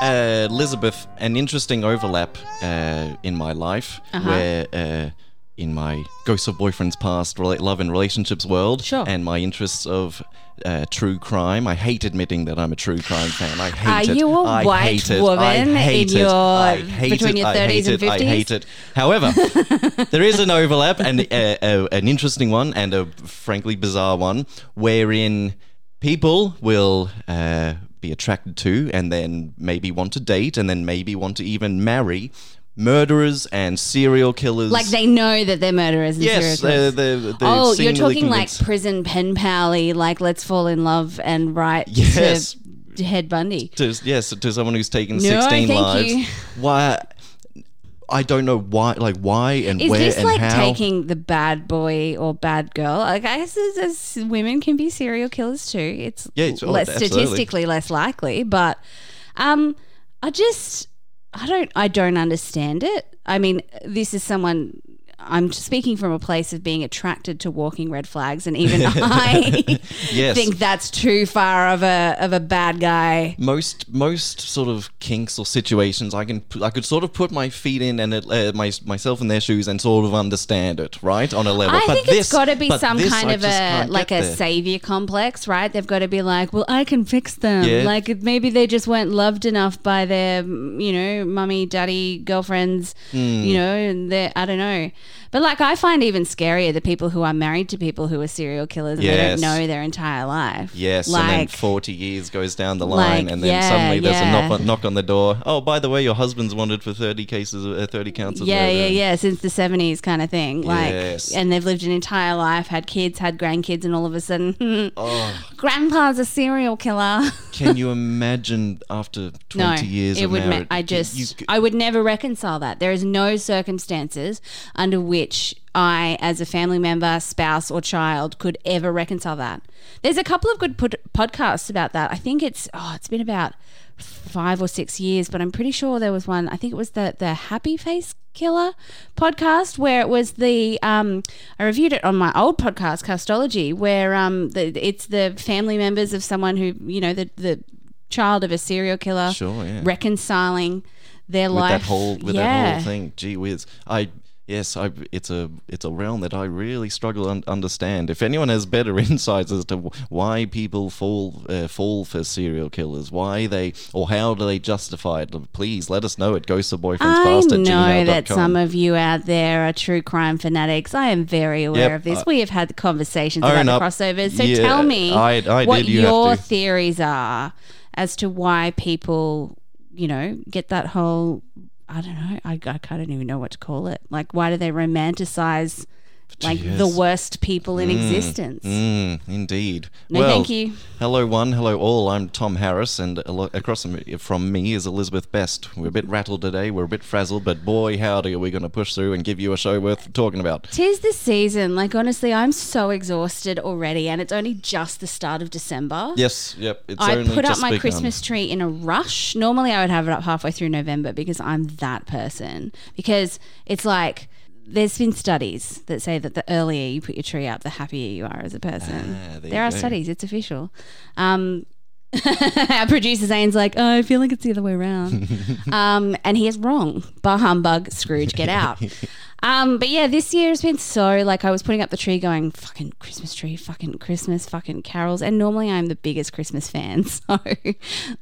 Uh, Elizabeth, an interesting overlap uh, in my life Uh-huh. where. In my Ghosts of Boyfriends Past rela- love and relationships world, Sure. and my interests of uh, true crime. I hate admitting that I'm a true crime fan. I hate Are it. you a I white hate it. I woman in your- I hate between it. your 30s and it. I 50s? hate it. However, there is an overlap and uh, uh, an interesting one and a frankly bizarre one wherein people will uh, be attracted to and then maybe want to date and then maybe want to even marry murderers and serial killers. Like they know that they're murderers and yes, serial killers. they're, they're Oh, you're talking like prison pen pally, like let's fall in love and write Yes. to Ted Bundy. to yes to someone who's taken No, 16 thank lives. you. Why? I don't know why. Like why and Is where this and like how. taking the bad boy or bad girl? Like I guess as, as women can be serial killers too. It's, Yeah, it's- oh, less absolutely. statistically less likely, but um, I just I don't I don't understand it. I mean, this is someone. I'm speaking from a place of being attracted to walking red flags, and even I Yes. think that's too far of a of a bad guy. most most sort of kinks or situations I can I could sort of put my feet in and it, uh, my, myself in their shoes and sort of understand it right on a level. I but think this, it's got to be some kind I of a like a there. savior complex, right? They've got to be like, well, I can fix them. Yeah. Like maybe they just weren't loved enough by their, mm, you know, mummy, daddy, girlfriends, Hmm. you know, and they I don't know. But like I find even scarier the people who are married to people who are serial killers and they don't know their entire life. Yes, and then like 40 years goes down the line, like, and then yeah, suddenly there's a knock on, knock on the door. Oh, by the way, your husband's wanted for 30 cases, of, uh, 30 counts of yeah, murder. yeah, yeah. Since the seventies, kind of thing. Like, Yes. and they've lived an entire life, had kids, had grandkids, and all of a sudden, Oh. grandpa's a serial killer. Can you imagine after 20 years it of would. ma- marriage? I you- just, you- I would never reconcile that. There is no circumstances under which I, as a family member, spouse, or child, could ever reconcile that. There's a couple of good pod- podcasts about that. I think it's, oh, it's been about five or six years, but I'm pretty sure there was one. I think it was the the Happy Face Killer podcast where it was the um I reviewed it on my old podcast Castology where um the, it's the family members of someone who you know the the child of a serial killer Sure, yeah. reconciling their with life that whole with yeah. that whole thing. Gee whiz, I yes, I it's a it's a realm that I really struggle to un- understand. If anyone has better insights as to why people fall uh, fall for serial killers, why they or how do they justify it, please let us know at ghostofboyfriendspast I know that some of you out there are true crime fanatics. I am very aware Yep, of this. I- we have had conversations about the crossovers. So Yeah, tell me I- I what you your theories are as to why people, you know, get that whole. I don't know. I, I don't even know what to call it. Like, why do they romanticize like the worst people in existence? Mm, indeed. No, well, thank you. Hello, one. Hello, all. I'm Tom Harris, and across from me- from me is Elizabeth Best. We're a bit rattled today. We're a bit frazzled, but boy, howdy, are we going to push through and give you a show worth talking about. Tis the season. Like honestly, I'm so exhausted already, and it's only just the start of December. Yes, yep. It's I put up my begun. Christmas tree in a rush. Normally, I would have it up halfway through November because I'm that person. Because it's like there's been studies that say that the earlier you put your tree up, the happier you are as a person. Ah, there there are go. studies; it's official. Um, our producer Zane's like, oh, I feel like it's the other way around, um, and he is wrong. Bah humbug, Scrooge, get out. Um, but yeah, this year has been so like I was putting up the tree, going fucking Christmas tree, fucking Christmas, fucking carols, and normally I'm the biggest Christmas fan, so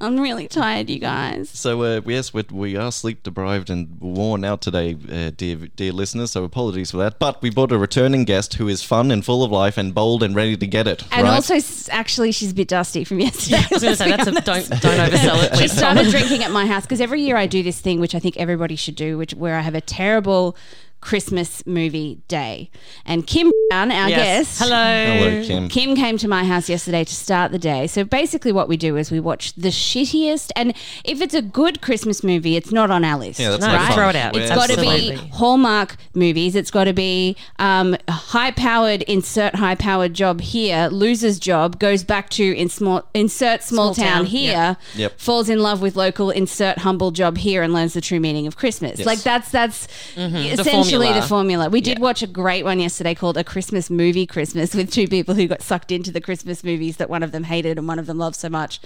I'm really tired, you guys. So uh, yes, we, we are sleep deprived and worn out today, uh, dear dear listeners. So apologies for that. But we brought a returning guest who is fun and full of life and bold and ready to get it. And right? also, actually, she's a bit dusty from yesterday. I was going to say that's a, don't don't oversell it, she please. Tom. started drinking at my house because every year I do this thing, which I think everybody should do, which where I have a terrible Christmas movie day. And Kim Brown, our Yes. guest, Hello. hello, Kim. Kim came to my house yesterday to start the day. So basically, what we do is we watch the shittiest, and if it's a good Christmas movie, it's not on our list. Yeah, that's No, no right? throw it out. It's We're- got to be Hallmark movies. It's got to be um, high powered, insert high powered job here, loses job, goes back to in small, insert small, Small town, town, here, yep. Yep. falls in love with local, insert humble job here, and learns the true meaning of Christmas. Yes. Like that's that's Mm-hmm. essentially the formula. formula. We did Yeah. watch a great one yesterday called A Christmas Movie Christmas with two people who got sucked into the Christmas movies that one of them hated and one of them loved so much.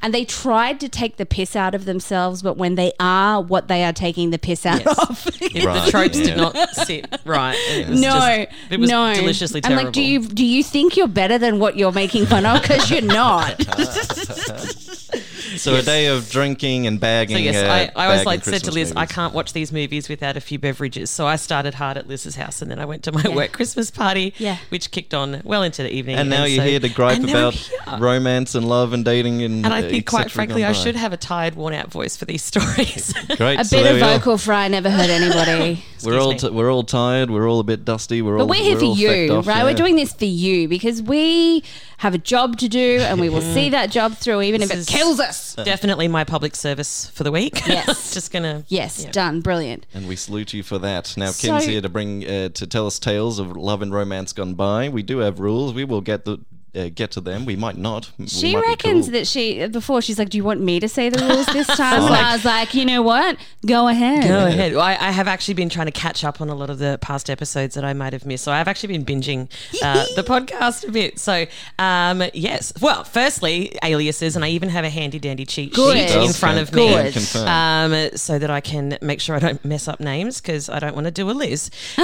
And they tried to take the piss out of themselves, but when they are what they are taking the piss out Yes. of. Right, the tropes yeah. did not sit right. It was No, just- it was no. deliciously I'm like, do you do you think you're better than what you're making fun of? Because you're not. So a day of drinking and bagging. So yes, uh, I, I always bagging like said to Christmas Liz, I can't watch these movies without a few beverages. So I started hard at Liz's house, and then I went to my work Christmas party, Yeah. which kicked on well into the evening. And now you're so- here to gripe and now I'm about romance and love and dating and. And I think, quite frankly, I should have a tired, worn-out voice for these stories. Great. A so bit there of we are. vocal fry never hurt anybody. We're all t- we're all tired. We're all a bit dusty. We're But all But we're here for all fecked you, off, right? yeah. We're doing this for you because we have a job to do and we will see that job through even if This it is- kills us. Definitely my public service for the week. Yes. just gonna. Yes, Yeah. done. Brilliant. And we salute you for that. Now, So- Kim's here to bring uh, to tell us tales of love and romance gone by. We do have rules. We will get the uh, get to them. We might not. We She might reckons cool. that she before she's like, "Do you want me to say the rules this time?" and I was like, "You know what? Go ahead." Go ahead. Well, I, I have actually been trying to catch up on a lot of the past episodes that I might have missed. So I've actually been binging uh, the podcast a bit. So, um, yes. Well, firstly, aliases, and I even have a handy dandy cheat Good. sheet in front of Good. me. Confirm. Um, so that I can make sure I don't mess up names because I don't want to do a Liz.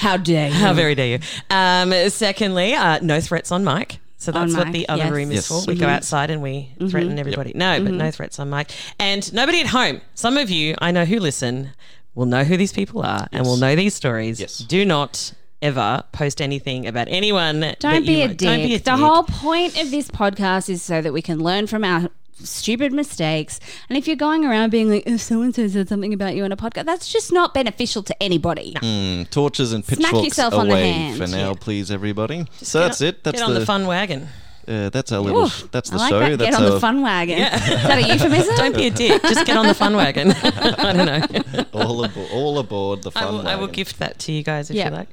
How dare you? How very dare you? Um, secondly, uh, no threats on mic. So that's what the other yes. room is Yes. for. We mm-hmm. go outside and we mm-hmm. threaten everybody. No, but no mm-hmm. threats on mic. And nobody at home. Some of you I know who listen will know who these people are and will know these stories. Yes. Do not ever post anything about anyone. Don't be, you a dick. Don't be a the dick. whole point of this podcast is so that we can learn from our stupid mistakes. And if you're going around being like, "If so and so said something about you in a podcast," that's just not beneficial to anybody. Mm, torches and pitchforks yourself on the away hand. for now, Yeah. please, everybody. so that's on- it. That's Get on the, the, fun wagon. Uh, that's our little. Oof, that's the I like show. that. That's Get on our, the fun wagon. Is that a euphemism? Don't be a dick. Just get on the fun wagon. I don't know. all aboard. All aboard the fun. I will, I will gift that to you guys if Yeah. you like.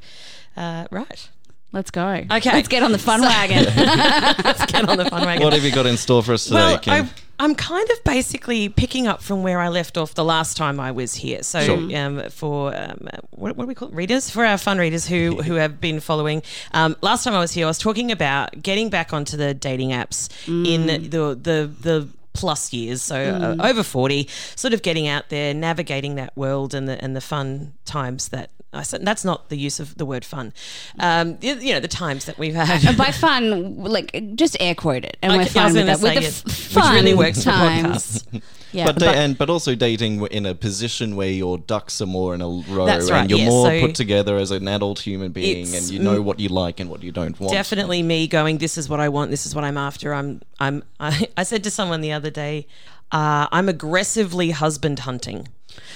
Uh, right. Let's go. Okay. Let's get on the fun wagon. Let's get on the fun wagon. What have you got in store for us today, Well, Kim? I, I'm kind of basically picking up from where I left off the last time I was here. So, Sure. um, for um, what, what do we call it? readers? For our fun readers who who have been following, um, last time I was here, I was talking about getting back onto the dating apps in the the the plus years, so uh, over forty, sort of getting out there, navigating that world and the and the fun times that. I said that's not the use of the word fun. Um, you, you know the times that we've had. And by fun, like just air quote it, and we're Okay, I was fine with that. With the it, f- which fun really works for times. podcasts. Yeah, but, da- and but also dating in a position where your ducks are more in a row That's right, and you're yeah, more so put together as an adult human being and you know what you like and what you don't want. definitely me going this is what i want this is what i'm after i'm i'm i, I said to someone the other day uh, i'm aggressively husband hunting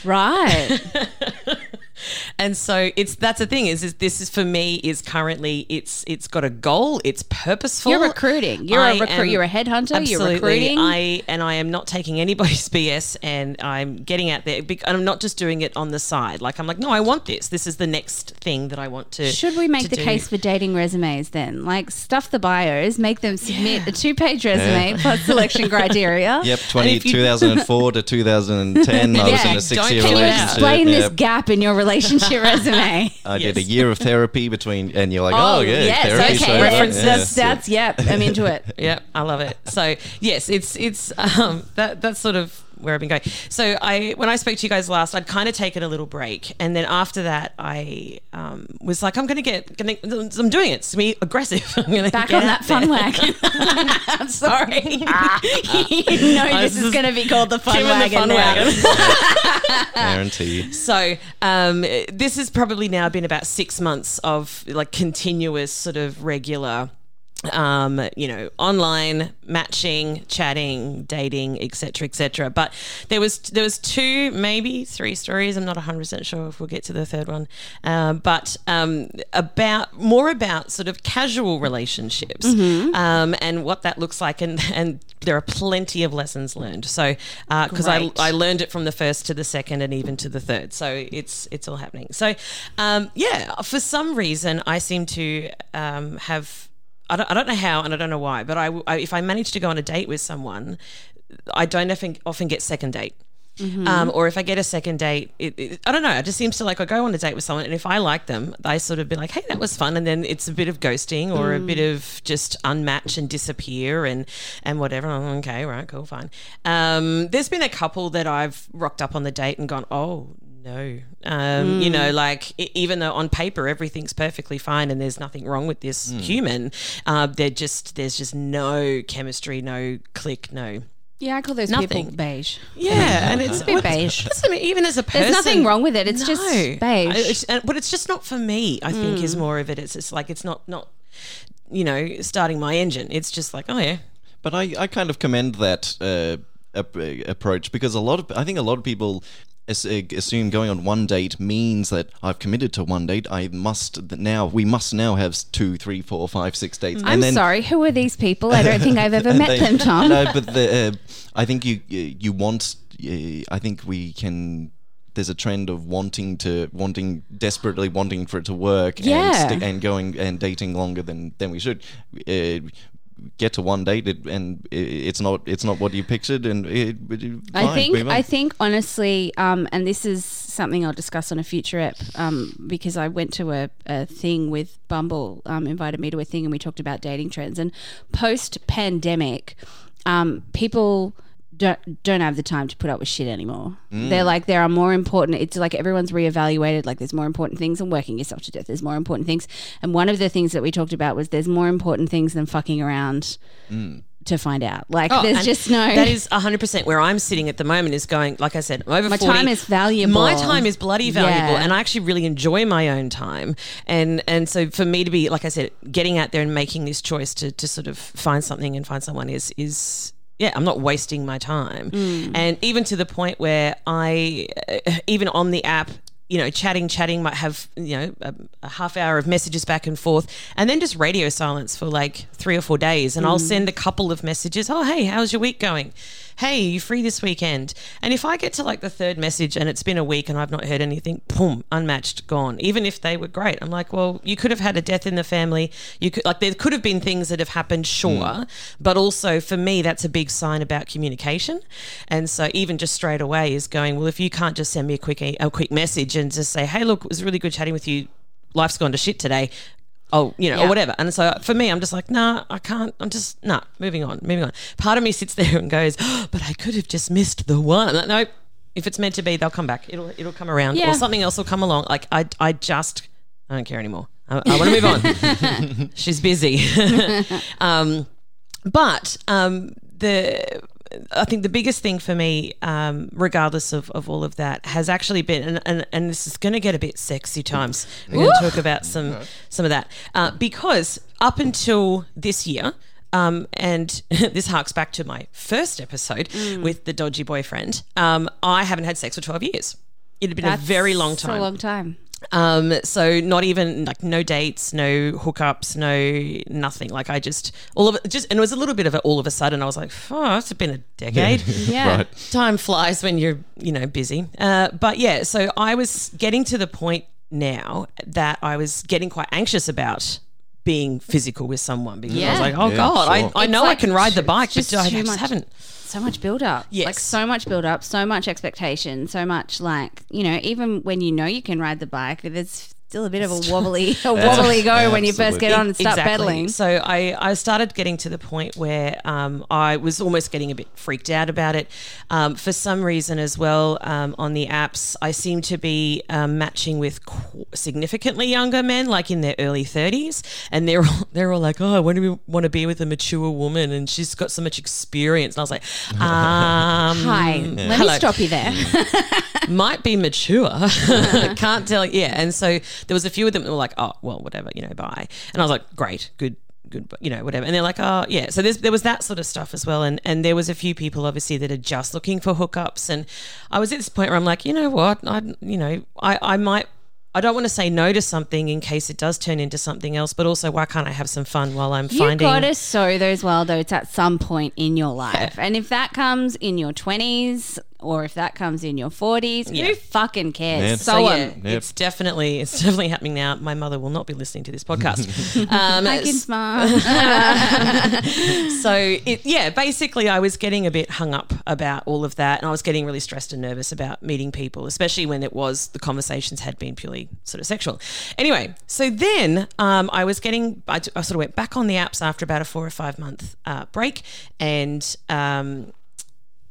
right. and so it's that's the thing is, is this is for me is currently it's it's got a goal it's purposeful You're recruiting. You're a I recruit- you're a headhunter, you're absolutely. recruiting. I and I am not taking anybody's BS and I'm getting out there bec- and I'm not just doing it on the side like I'm like no I want this this is the next thing that I want to Should we make the do. case for dating resumes then? Like stuff the bios, make them submit a two-page resume plus selection criteria. Yep, 20, you- 2004 to 2010, I was Yeah, in a don't six-year kill it out. relationship. Explain this gap in your relationship resume. I did a year of therapy between, and you're like, oh, yeah, yes, therapy's okay. over. Reference, Yeah. that's, that's, yep, I'm into it. yep, I love it. So yes, it's it's um, that that's sort of where I've been going. So I, when I spoke to you guys last, I'd kind of taken a little break, and then after that, I um, was like, I'm going to get, gonna, I'm doing it. It's me aggressive. I'm gonna Back get on that fun wagon. I'm sorry. you know this is going to be called the fun Kim and wagon. the fun now. wagon. Guarantee. So um, this has probably now been about six months of like continuous sort of regular. Um, you know, online matching, chatting, dating, etc., etc. But there was there was two, maybe three stories. I'm not 100 percent sure if we'll get to the third one. Um, but um, about more about sort of casual relationships um, and what that looks like, and and there are plenty of lessons learned. So because I I learned it from the first to the second and even to the third. So it's it's all happening. So um, yeah, for some reason I seem to um, have. I don't, I don't know how and I don't know why, but I, I if I manage to go on a date with someone, I don't often often get second date. Um, or if I get a second date, it, it, I don't know. It just seems to like I go on a date with someone, and if I like them, I sort of be like, "Hey, that was fun," and then it's a bit of ghosting or a bit of just unmatch and disappear and and whatever. I'm, okay, right, cool, fine. Um, there's been a couple that I've rocked up on the date and gone, "Oh no," um, you know, like e- even though on paper everything's perfectly fine and there's nothing wrong with this human, uh, they're just there's just no chemistry, no click, no Yeah, I call those Nothing. people beige. yeah, and it's a bit beige. That's, I mean, even as a person, There's nothing wrong with it. It's just beige. I- it's- and- but it's just not for me. I think is more of it. It's just like it's not not you know starting my engine. It's just like oh yeah, But I, I kind of commend that uh, ap- approach because a lot of I think a lot of people as- assume going on one date means that I've committed to one date. I must now we must now have two, three, four, five, six dates. I'm sorry. Who are these people? I don't think I've ever met they- them, Tom. No, but the, uh, I think you you want. Uh, I think we can. There's a trend of wanting to wanting desperately wanting for it to work and Yeah. and going and dating longer than than we should. Uh, get to one date it, and it's not it's not what you pictured and it, it, I think. I think honestly, um, and this is something I'll discuss on a future app um, because I went to a, a thing with Bumble, um, invited me to a thing, and we talked about dating trends. And post pandemic, um, people don't don't have the time to put up with shit anymore. Mm. They're like there are more important. It's like everyone's reevaluated. Like there's more important things than working yourself to death. There's more important things, and one of the things that we talked about was there's more important things than fucking around. To find out, like Oh, there's just no. That is 100% where I'm sitting at the moment is going, like I said, I'm over My 40. time is valuable. My time is bloody valuable. Yeah. And I actually really enjoy my own time. And and so for me to be, like I said, getting out there and making this choice to, to sort of find something and find someone is, is yeah, I'm not wasting my time. Mm. And even to the point where I, uh, even on the app, you know, chatting, chatting, might have, you know, a, a half hour of messages back and forth, and then just radio silence for like three or four days. And I'll send a couple of messages. Oh, hey, how's your week going? Hey, you free this weekend? And if I get to like the third message and it's been a week and I've not heard anything, boom, unmatched, gone. Even if they were great, I'm like, well, you could have had a death in the family. You could like there could have been things that have happened, sure, hmm. but also for me, that's a big sign about communication. And so even just straight away is going, well, if you can't just send me a quick a quick message and just say, hey, look, it was really good chatting with you. Life's gone to shit today. Oh, you know, Yeah. or whatever. And so for me, I'm just like, nah, I can't. I'm just, nah, moving on, moving on. Part of me sits there and goes, oh, but I could have just missed the one. I'm like, nope. If it's meant to be, they'll come back. It'll, it'll come around, Yeah. or something else will come along. Like I, I just, I don't care anymore. I, I want to move on. She's busy. um, but um, the I think the biggest thing for me, um, regardless of, of all of that, has actually been, and, and, and this is going to get a bit sexy times. We're going to talk about some some of that uh, because up until this year. Um, and this harks back to my first episode with the dodgy boyfriend. Um, I haven't had sex for 12 years. It had been a very long time. a long time. Um, so not even like no dates, no hookups, no nothing. Like I just all of it just and it was a little bit of it all of a sudden. I was like, oh, it's been a decade. Yeah. Right. Time flies when you're you know busy. Uh, but yeah, so I was getting to the point now that I was getting quite anxious about being physical with someone because I was Yeah. like, oh Yeah, god, sure. I, I It's know I like can ride the too- bike, but just I too just much- haven't. So much build up. Yes. Like so much build up, so much expectation, so much like, you know, even when you know you can ride the bike, there's still a bit of a wobbly, a wobbly go when you first get on and start Exactly. pedaling. So I, I started getting to the point where um, I was almost getting a bit freaked out about it. Um, for some reason as well, um, on the apps, I seem to be um, matching with qu- significantly younger men, like in their early 30s. And they're all, they're all like, oh, I want to, want to be with a mature woman and she's got so much experience. And I was like, um, Hi, let me stop you there. might be mature. Can't tell. Yeah. And so there was a few of them that were like, oh, well, whatever, you know, bye. And I was like, great, good, good, you know, whatever. And they're like, oh, yeah. So there's, there was that sort of stuff as well. And, and there was a few people obviously that are just looking for hookups. And I was at this point where I'm like, you know what? I, you know, I, I might. I don't want to say no to something in case it does turn into something else, but also why can't I have some fun while I'm You finding You gotta sow those wild oats at some point in your life, and if that comes in your twenties or if that comes in your forties, who fucking cares? Yeah. Sow So yeah, 'em. Yep. it's definitely it's definitely happening now. My mother will not be listening to this podcast. um, Hi, kids, mom. so it, yeah, basically, I was getting a bit hung up about all of that, and I was getting really stressed and nervous about meeting people, especially when it was the conversations had been purely sort of sexual. Anyway, so then um, I was getting, I, I sort of went back on the apps after about a four or five month uh, break, and. Um,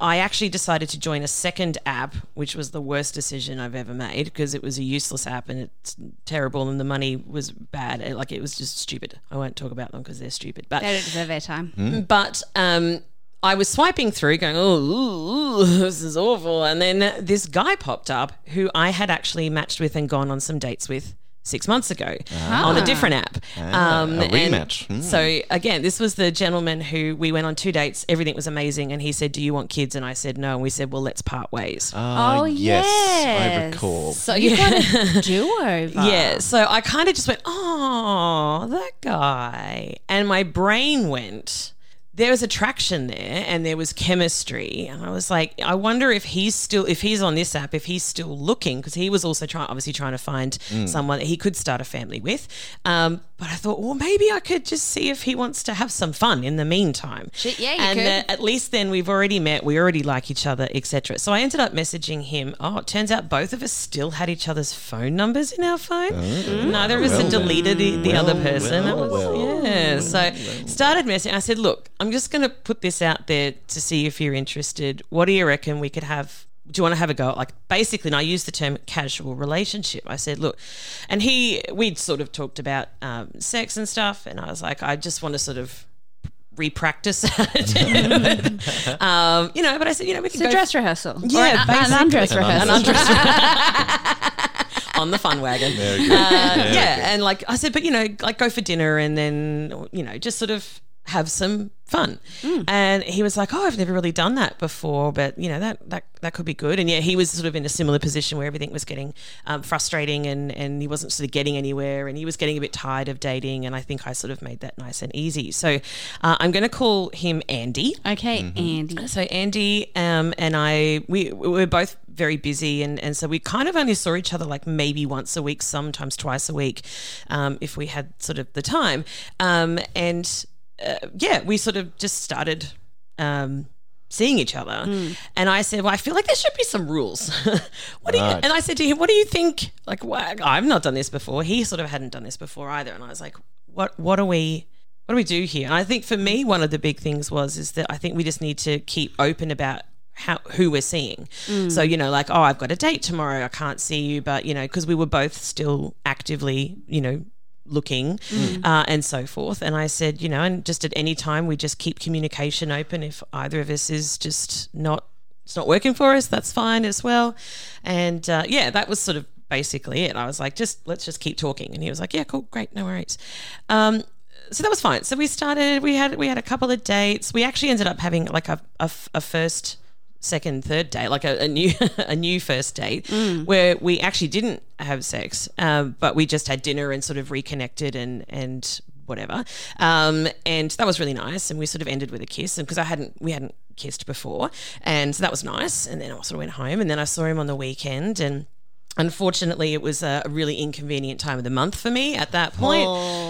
I actually decided to join a second app, which was the worst decision I've ever made because it was a useless app and it's terrible and the money was bad. It- Like it was just stupid. I won't talk about them because they're stupid. But they don't deserve their time. Mm. but um, I was swiping through, going, "Oh, ooh, ooh, this is awful." And then this guy popped up who I had actually matched with and gone on some dates with six months ago on a different app. Um, a rematch. Hmm. So again, this was the gentleman who we went on two dates. Everything was amazing, and he said, "Do you want kids?" And I said, "No." And we said, "Well, let's part ways." Ah, Oh, yes, I yes. recall. So you got a do over. Yeah, so I kind of just went, oh, that guy. And my brain went, there was attraction there and there was chemistry. And I was like, I wonder if he's still, if he's on this app, if he's still looking, because he was also trying, obviously trying to find someone that he could start a family with. Um, but I thought, well, maybe I could just see if he wants to have some fun in the meantime. Shit, yeah, you and could. uh, at least then we've already met, we already like each other, etc. So I ended up messaging him. Oh, it turns out both of us still had each other's phone numbers in our phone. Neither of us had deleted the, the other person. Well, was- well, yeah. So started messaging. I said, look, I'm just going to put this out there to see if you're interested. What do you reckon we could have? Do you want to have a go? Like basically, and I used the term casual relationship. I said, look, and he, we'd sort of talked about um, sex and stuff, and I was like, I just want to sort of repractice it. um, you know, but I said, you know, we can It's a go dress rehearsal. Yeah, Or an, an undress rehearsal. an undress on the fun wagon. Uh, yeah, and like I said, but you know, like go for dinner and then you know just sort of have some fun. And he was like, "Oh, I've never really done that before, but you know that that that could be good." And yeah, he was sort of in a similar position where everything was getting um, frustrating and and he wasn't sort of getting anywhere, and he was getting a bit tired of dating. And I think I sort of made that nice and easy. So uh, I'm going to call him Andy. Okay, Andy. So Andy um, and I, we we were both very busy, and, and so we kind of only saw each other like maybe once a week, sometimes twice a week, um, if we had sort of the time. Um, and uh, yeah, we sort of just started. Um, seeing each other and i said well i feel like there should be some rules what do you Right. and i said to him what do you think like wha- i've not done this before he sort of hadn't done this before either and i was like what what are we what do we do here? And I think for me, one of the big things was is that I think we just need to keep open about how who we're seeing. So you know, like oh, I've got a date tomorrow. I can't see you, but you know, because we were both still actively, you know. Looking uh, and so forth, and I said, you know, and just at any time we just keep communication open. If either of us is just not, it's not working for us, that's fine as well. And uh, yeah, that was sort of basically it. I was like, just let's just keep talking, and he was like, yeah, cool, great, no worries. Um, so that was fine. So we started. We had we had a couple of dates. We actually ended up having like a a, a first, second, third date, like a, a new a new first date, where we actually didn't have sex, um, but we just had dinner and sort of reconnected and and whatever. Um, and that was really nice. And we sort of ended with a kiss, and because I hadn't we hadn't kissed before, and so that was nice. And then I sort of went home, and then I saw him on the weekend, and unfortunately it was a really inconvenient time of the month for me at that point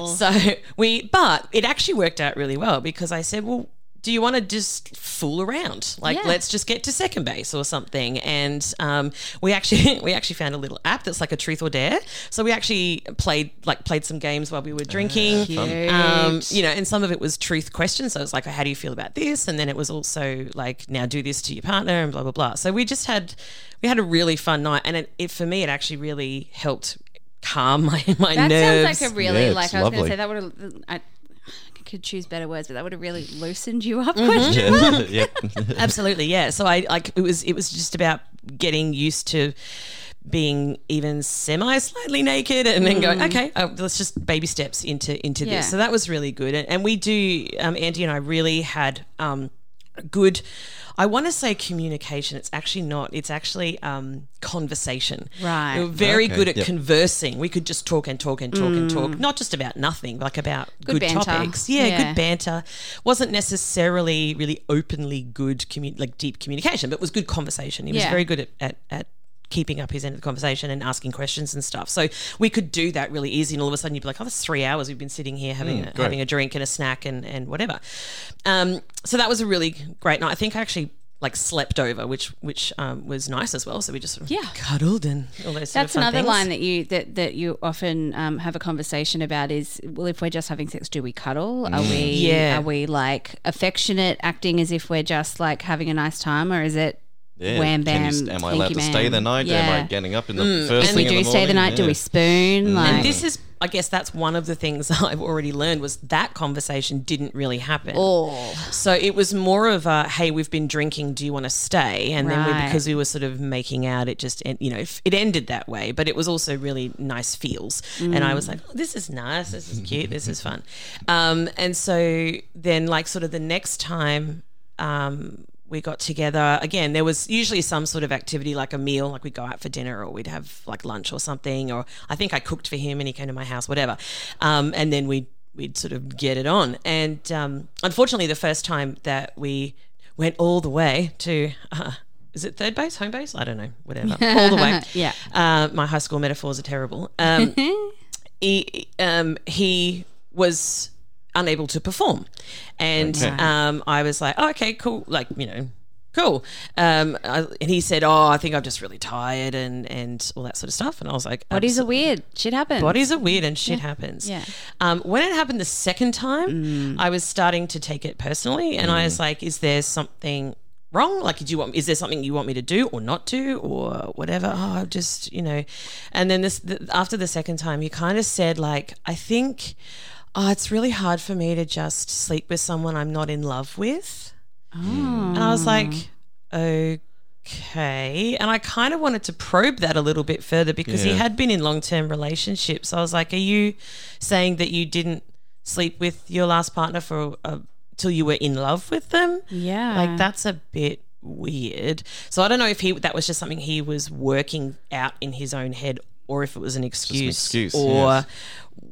so we but it actually worked out really well because i said well do you want to just fool around? Like, Yeah. let's just get to second base or something. And um, we actually we actually found a little app that's like a truth or dare. So we actually played like played some games while we were drinking. Um, you know, and some of it was truth questions. So it was like, how do you feel about this? And then it was also like, now do this to your partner and blah blah blah. So we just had we had a really fun night, and it, it for me it actually really helped calm my my That nerves. sounds like a really Yeah, like I was going to say that would have. I, I could choose better words, but that would have really loosened you up. Mm-hmm. Question. yeah. Absolutely, yeah. So I like it was it was just about getting used to being even semi slightly naked and then going okay uh, let's just baby steps into into Yeah. this so that was really good and, and we do um, Andy and I really had um, good. I want to say communication. It's actually not it's actually um, conversation. Right. we were very Okay, good at yep. conversing. We could just talk and talk and talk and talk. Not just about nothing like about Good good, topics. Yeah, Yeah. good banter. Wasn't necessarily really openly good commu- like deep communication but was good conversation. He was very good at, at, at keeping up his end of the conversation and asking questions and stuff so we could do that really easy and all of a sudden you'd be like oh that's three hours we've been sitting here having, a, having a drink and a snack and, and whatever um, so that was a really great night i think i actually like slept over which which um, was nice as well so we just sort of Yeah. cuddled and all those sort That's of another things. line that you that that you often um, have a conversation about is well, if we're just having sex, do we cuddle? Are we Yeah. are we like affectionate, acting as if we're just like having a nice time, or is it Yeah. wham Can you bam? am I allowed thank to you, stay the night? Yeah. Am I getting up in the first and we thing in do the stay the morning? night. Do we spoon? Like And this is, I guess, that's one of the things I've already learned was that conversation didn't really happen. oh So it was more of a, hey, we've been drinking. Do you want to stay? And then we, because we were sort of making out, it just, you know, it ended that way. But it was also really nice feels. And I was like, oh, this is nice. This is cute. This is fun. Um, and so then, like, sort of the next time. Um, we got together. Again there was usually some sort of activity like a meal like we'd go out for dinner or we'd have like lunch or something or i think i cooked for him and he came to my house whatever. Um, and then we'd we'd sort of get it on. And um, unfortunately the first time that we went all the way to uh, is it third base? Home base? I don't know. Whatever. All the way. Yeah. uh, my high school metaphors are terrible. Um, he, um, he was unable to perform. And Okay. um, I was like, oh, okay, cool. Like, you know, cool. Um, I, and he said, oh, I think I'm just really tired and, and all that sort of stuff. And I was like, bodies are weird. Shit happens. Bodies are weird and shit happens. Yeah. Um, when it happened the second time, Mm. I was starting to take it personally, and I was like, "Is there something wrong? Like, do you want? Is there something you want me to do or not do or whatever? Oh, I just you know." And then this the, after the second time, he kind of said, "Like, I think, oh, it's really hard for me to just sleep with someone I'm not in love with." And I was like, okay. And I kind of wanted to probe that a little bit further because he had been in long term relationships. I was like, are you saying that you didn't sleep with your last partner for uh, till you were in love with them? Yeah. Like that's a bit weird. So I don't know if he that was just something he was working out in his own head or if it was an excuse, excuse, or yes.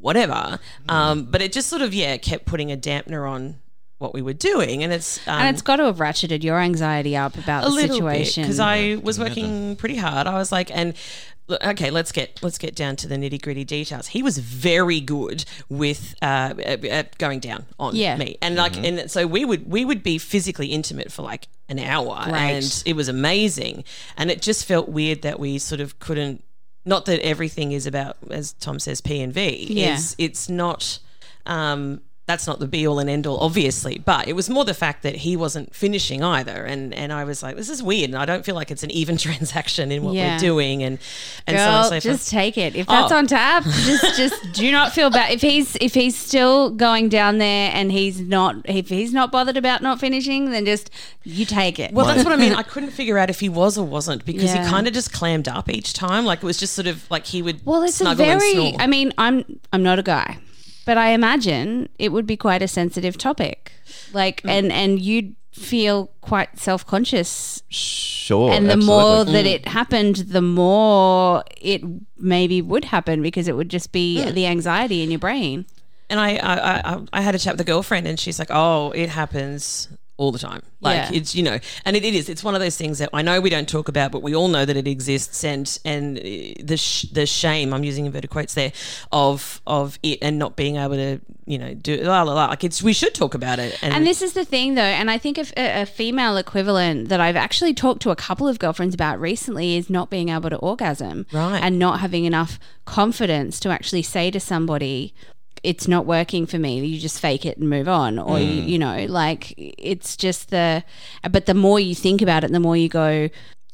Whatever. Um, but it just sort of yeah kept putting a dampener on what we were doing, and it's um, and it's got to have ratcheted your anxiety up about a the little situation. because I was working pretty hard. I was like, and okay, let's get let's get down to the nitty gritty details. He was very good with uh, at- at going down on Yeah. me, and like, and so we would we would be physically intimate for like an hour, Great. and it was amazing. And it just felt weird that we sort of couldn't. Not that everything is about, as Tom says, P and V. Yeah. It's, it's not. Um, that's not the be all and end all, obviously. But it was more the fact that he wasn't finishing either, and and I was like, this is weird, and I don't feel like it's an even transaction in what Yeah. we're doing, and and so on Girl, so just take it. If that's Oh. on tap, just just do not feel bad. If he's if he's still going down there and he's not if he's not bothered about not finishing, then just you take it. Well, that's what I mean. I couldn't figure out if he was or wasn't because Yeah. he kind of just clammed up each time. Like it was just sort of like he would Well, it's a very. I mean, I'm I'm not a guy, but I imagine it would be quite a sensitive topic. Like, Mm. and and you'd feel quite self conscious, Sure. and the absolutely. more that Mm. it happened, the more it maybe would happen because it would just be Mm. the anxiety in your brain. And I, I, I, I had a chat with a girlfriend, and she's like, "Oh, it happens all the time. Like Yeah. it's you know, and it, it is. It's one of those things that I know we don't talk about, but we all know that it exists, and and uh, the sh- the shame I'm using inverted quotes there of of it and not being able to you know do la la la. Like it's we should talk about it. And, And this is the thing, though, and I think if a, a female equivalent that I've actually talked to a couple of girlfriends about recently is not being able to orgasm, Right. and not having enough confidence to actually say to somebody, "It's not working for me." You just fake it and move on, or you, you know, like it's just the. But the more you think about it, the more you go,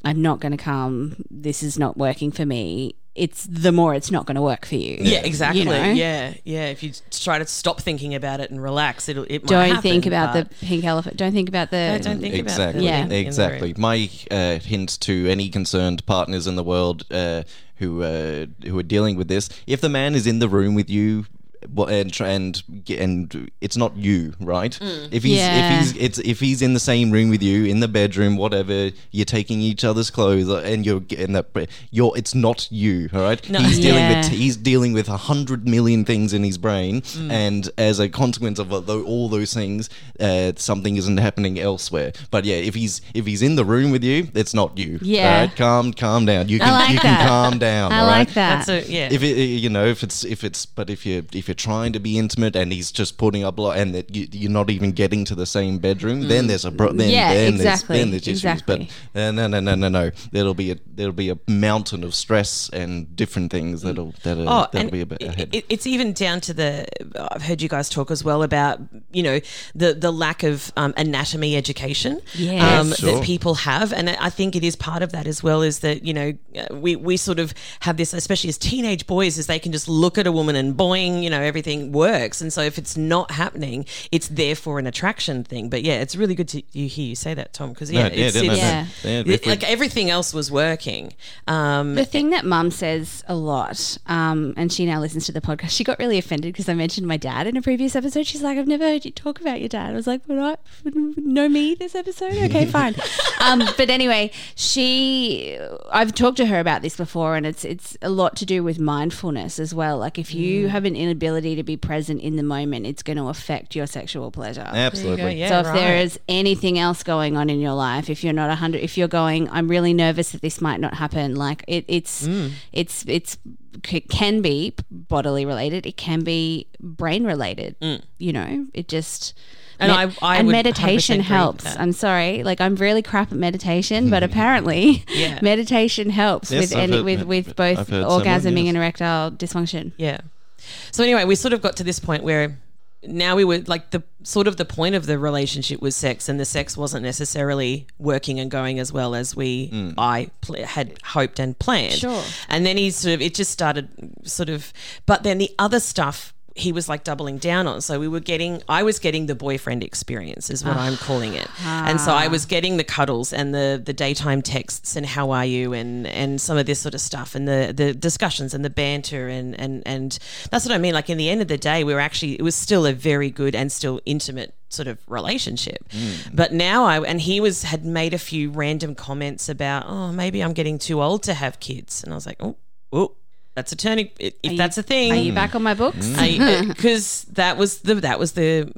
"I'm not going to come. This is not working for me." It's the more it's not going to work for you. yeah, exactly. You know? Yeah, yeah. If you try to stop thinking about it and relax, it'll it might Don't happen, think about the pink elephant. Don't think about the. Yeah, don't think about exactly, the Yeah. in the room. exactly. My uh, hint to any concerned partners in the world uh, who uh, who are dealing with this: if the man is in the room with you. Wha- And and and it's not you, right? If he's Yeah. if he's it's if he's in the same room with you in the bedroom, whatever, you're taking each other's clothes, uh, and you're getting that. You're it's not you, all right? No. He's dealing Yeah. with he's dealing with a hundred million things in his brain, and as a consequence of all those things, uh, something isn't happening elsewhere. But yeah, if he's if he's in the room with you, it's not you. Yeah. all right? calm calm down. You can like you that. can calm down. I all like right? that. That's a yeah. If it, you know, if it's if it's, but if you if you're trying to be intimate and he's just putting up, li- and that you, you're not even getting to the same bedroom, then there's a pro- then Yeah, then exactly, there's then there's issues. exactly. But uh, no no no no no, there'll be a there'll be a mountain of stress and different things that'll that'll, Oh, that'll be a bit ahead. it, it's even down to the. I've heard you guys talk as well about you know the the lack of um, anatomy education Yes. um, Sure. that people have, and I think it is part of that as well. Is that you know uh, we we sort of have this, especially as teenage boys, is they can just look at a woman and boing, you know, everything works. And so if it's not happening, it's therefore an attraction thing. But yeah, it's really good to you hear you say that, Tom, because yeah, No, yeah, it's, no, no, it's- Yeah. Yeah, it- like everything else was working. Um, The thing that mum says a lot, um, and she now listens to the podcast, she got really offended because I mentioned my dad in a previous episode. She's like, I've never heard you talk about your dad. I was like, would I know me this episode? Okay, fine. um, but anyway, she, I've talked to her about this before, and it's it's a lot to do with mindfulness as well. Like if you have an inability to be present in the moment, it's going to affect your sexual pleasure. Absolutely. yeah, so if there right. is anything else going on in your life, if you're not a hundred, if you're going, I'm really nervous that this might not happen. Like it, it's, Mm. it's, it's c- can be bodily related. It can be brain related. You know, it just. Mm. And I- I and meditation helps. I'm sorry, like I'm really crap at meditation, but apparently, Yeah. meditation helps Yes, with any, heard- with with both heard someone, orgasming yes. and erectile dysfunction. Yeah. So anyway, we sort of got to this point where now we were like the sort of the point of the relationship was sex, and the sex wasn't necessarily working and going as well as we mm. I pl- had hoped and planned. Sure. And then he sort of it just started sort of, but then the other stuff. He was like doubling down on. So we were getting, I was getting the boyfriend experience, is what I'm ah. calling it. And so I was getting the cuddles and the the daytime texts and how are you and and some of this sort of stuff and the the discussions and the banter and and and that's what I mean. Like in the end of the day, we were actually it was still a very good and still intimate sort of relationship. Mm. But now I and he was had made a few random comments about oh maybe I'm getting too old to have kids, and I was like oh oh that's a turning if you- that's a thing. Are you back on my books? because that was the that was the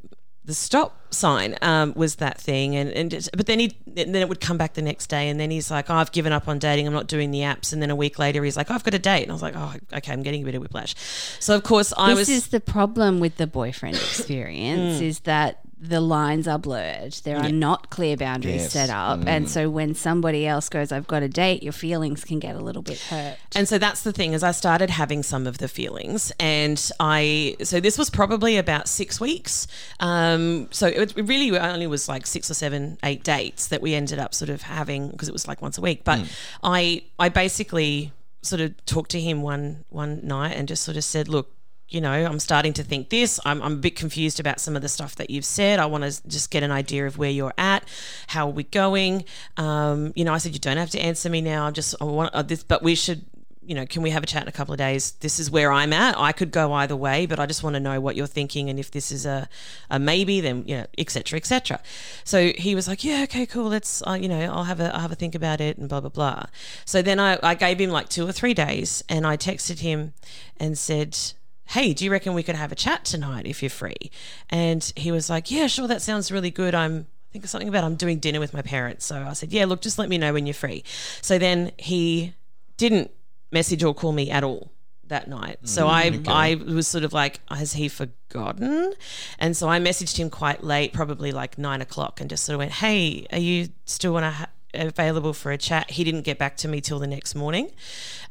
the stop sign um, was that thing. And and it's- but then he then it would come back the next day and then he's like oh I've given up on dating. I'm not doing the apps. And then a week later he's like oh, I've got a date. And I was like oh okay I'm getting a bit of whiplash. So of course I this was is the problem with the boyfriend experience is that the lines are blurred. There are not clear boundaries Yes. set up. And so when somebody else goes, I've got a date, your feelings can get a little bit hurt. And so that's the thing is I started having some of the feelings and I so this was probably about six weeks. Um, so it, it really only was like six or seven, eight dates that we ended up sort of having because it was like once a week. But I I basically sort of talked to him one one night and just sort of said, look, you know, I'm starting to think this. I'm, I'm a bit confused about some of the stuff that you've said. I want to just get an idea of where you're at. How are we going? Um, you know, I said you don't have to answer me now. I just I want uh, this, but we should. You know, can we have a chat in a couple of days? This is where I'm at. I could go either way, but I just want to know what you're thinking, and if this is a, a maybe, then you know, et cetera, et cetera. So he was like, "Yeah, okay, cool. Let's, uh, you know, I'll have a, I'll have a think about it, and blah blah blah." So then I, I gave him like two or three days, and I texted him and said, hey, do you reckon we could have a chat tonight if you're free? And he was like, yeah, sure, that sounds really good. I'm, I think something about I'm doing dinner with my parents. So I said, yeah, look, just let me know when you're free. So then he didn't message or call me at all that night. So mm, I I was sort of like, has he forgotten? And so I messaged him quite late, probably like nine o'clock, and just sort of went, hey, are you still want to? Ha- available for a chat. He didn't get back to me till the next morning.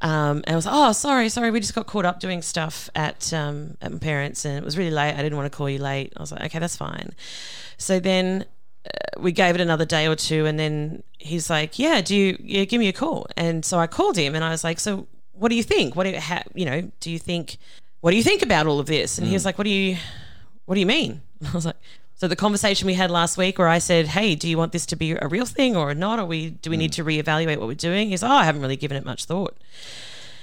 Um, and i was like oh sorry sorry we just got caught up doing stuff at um, at my parents and it was really late. I didn't want to call you late. I was like okay that's fine. So then uh, we gave it another day or two and then he's like yeah do you yeah give me a call. And so i called him and i was like so what do you think? What do you ha- you know do you think what do you think about all of this? And he was like what do you what do you mean? I was like so the conversation we had last week where i said hey do you want this to be a real thing or not or we do we need to reevaluate what we're doing he's oh i haven't really given it much thought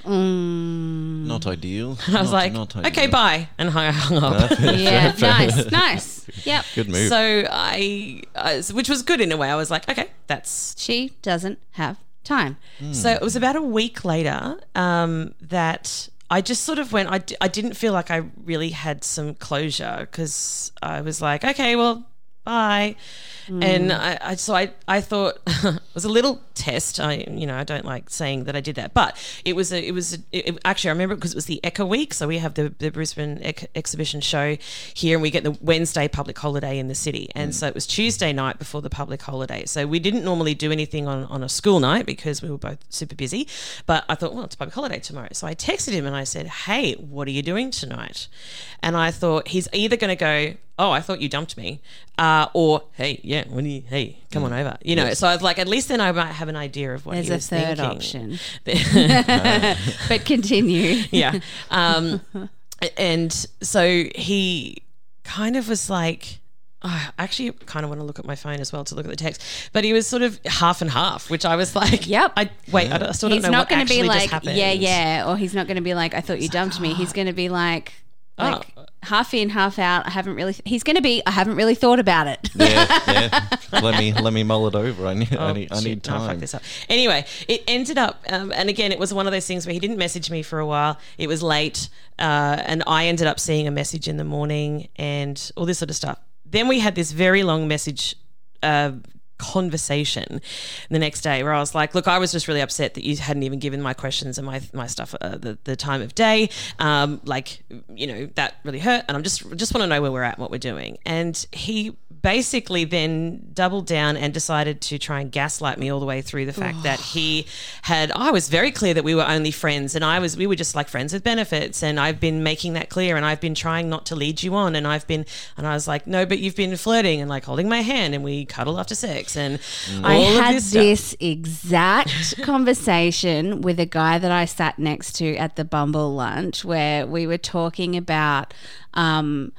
Not ideal. i was Not- like not okay bye and I hung up Yeah, nice, nice. Yep. Good move. so I, I which was good in a way i was like okay that's She doesn't have time. So it was about a week later um, that I just sort of went, I, d- I didn't feel like I really had some closure because I was like, okay, well, bye. And mm. I, I, so I, I thought it was a little test. I, you know, I don't like saying that I did that, but it was a, it was a, it, actually I remember because it was the Ekka Week. So we have the, the Brisbane Ec- exhibition show here, and we get the Wednesday public holiday in the city, and mm. so it was Tuesday night before the public holiday. So we didn't normally do anything on on a school night because we were both super busy. But I thought, well, it's public holiday tomorrow, so I texted him and I said, hey, what are you doing tonight? And I thought he's either going to go, oh, I thought you dumped me, uh, or hey, yeah, when you, hey, come on over, you know. So I was like, at least then I might have an idea of what There's he was a third thinking. option. But continue. yeah. Um, and so he kind of was like, oh, I actually kind of want to look at my phone as well to look at the text, but he was sort of half and half, which I was like, Yep. I wait, I, don't- I still He's don't know not what going to actually be just like, happened. yeah, yeah, or he's not going to be like, I thought you dumped me. He's going to be like, like Oh. Half in, half out. I haven't really. He's going to be. I haven't really thought about it. yeah, yeah. let me let me mull it over. I need I Oh, need, I shit. need No, fuck time. this up. Anyway, it ended up, um, and again, it was one of those things where he didn't message me for a while. It was late, uh, and I ended up seeing a message in the morning and all this sort of stuff. Then we had this very long message. Uh, conversation the next day where I was like look I was just really upset that you hadn't even given my questions and my my stuff uh, the, the time of day. Um, like you know that really hurt and I'm just just want to know where we're at what we're doing. And he basically then doubled down and decided to try and gaslight me all the way through the fact that he had I was very clear that we were only friends and I was we were just like friends with benefits and I've been making that clear and I've been trying not to lead you on and I've been and I was like no but you've been flirting and like holding my hand and we cuddle after sex and all I had this, this exact conversation with a guy that I sat next to at the Bumble lunch where we were talking about. Um,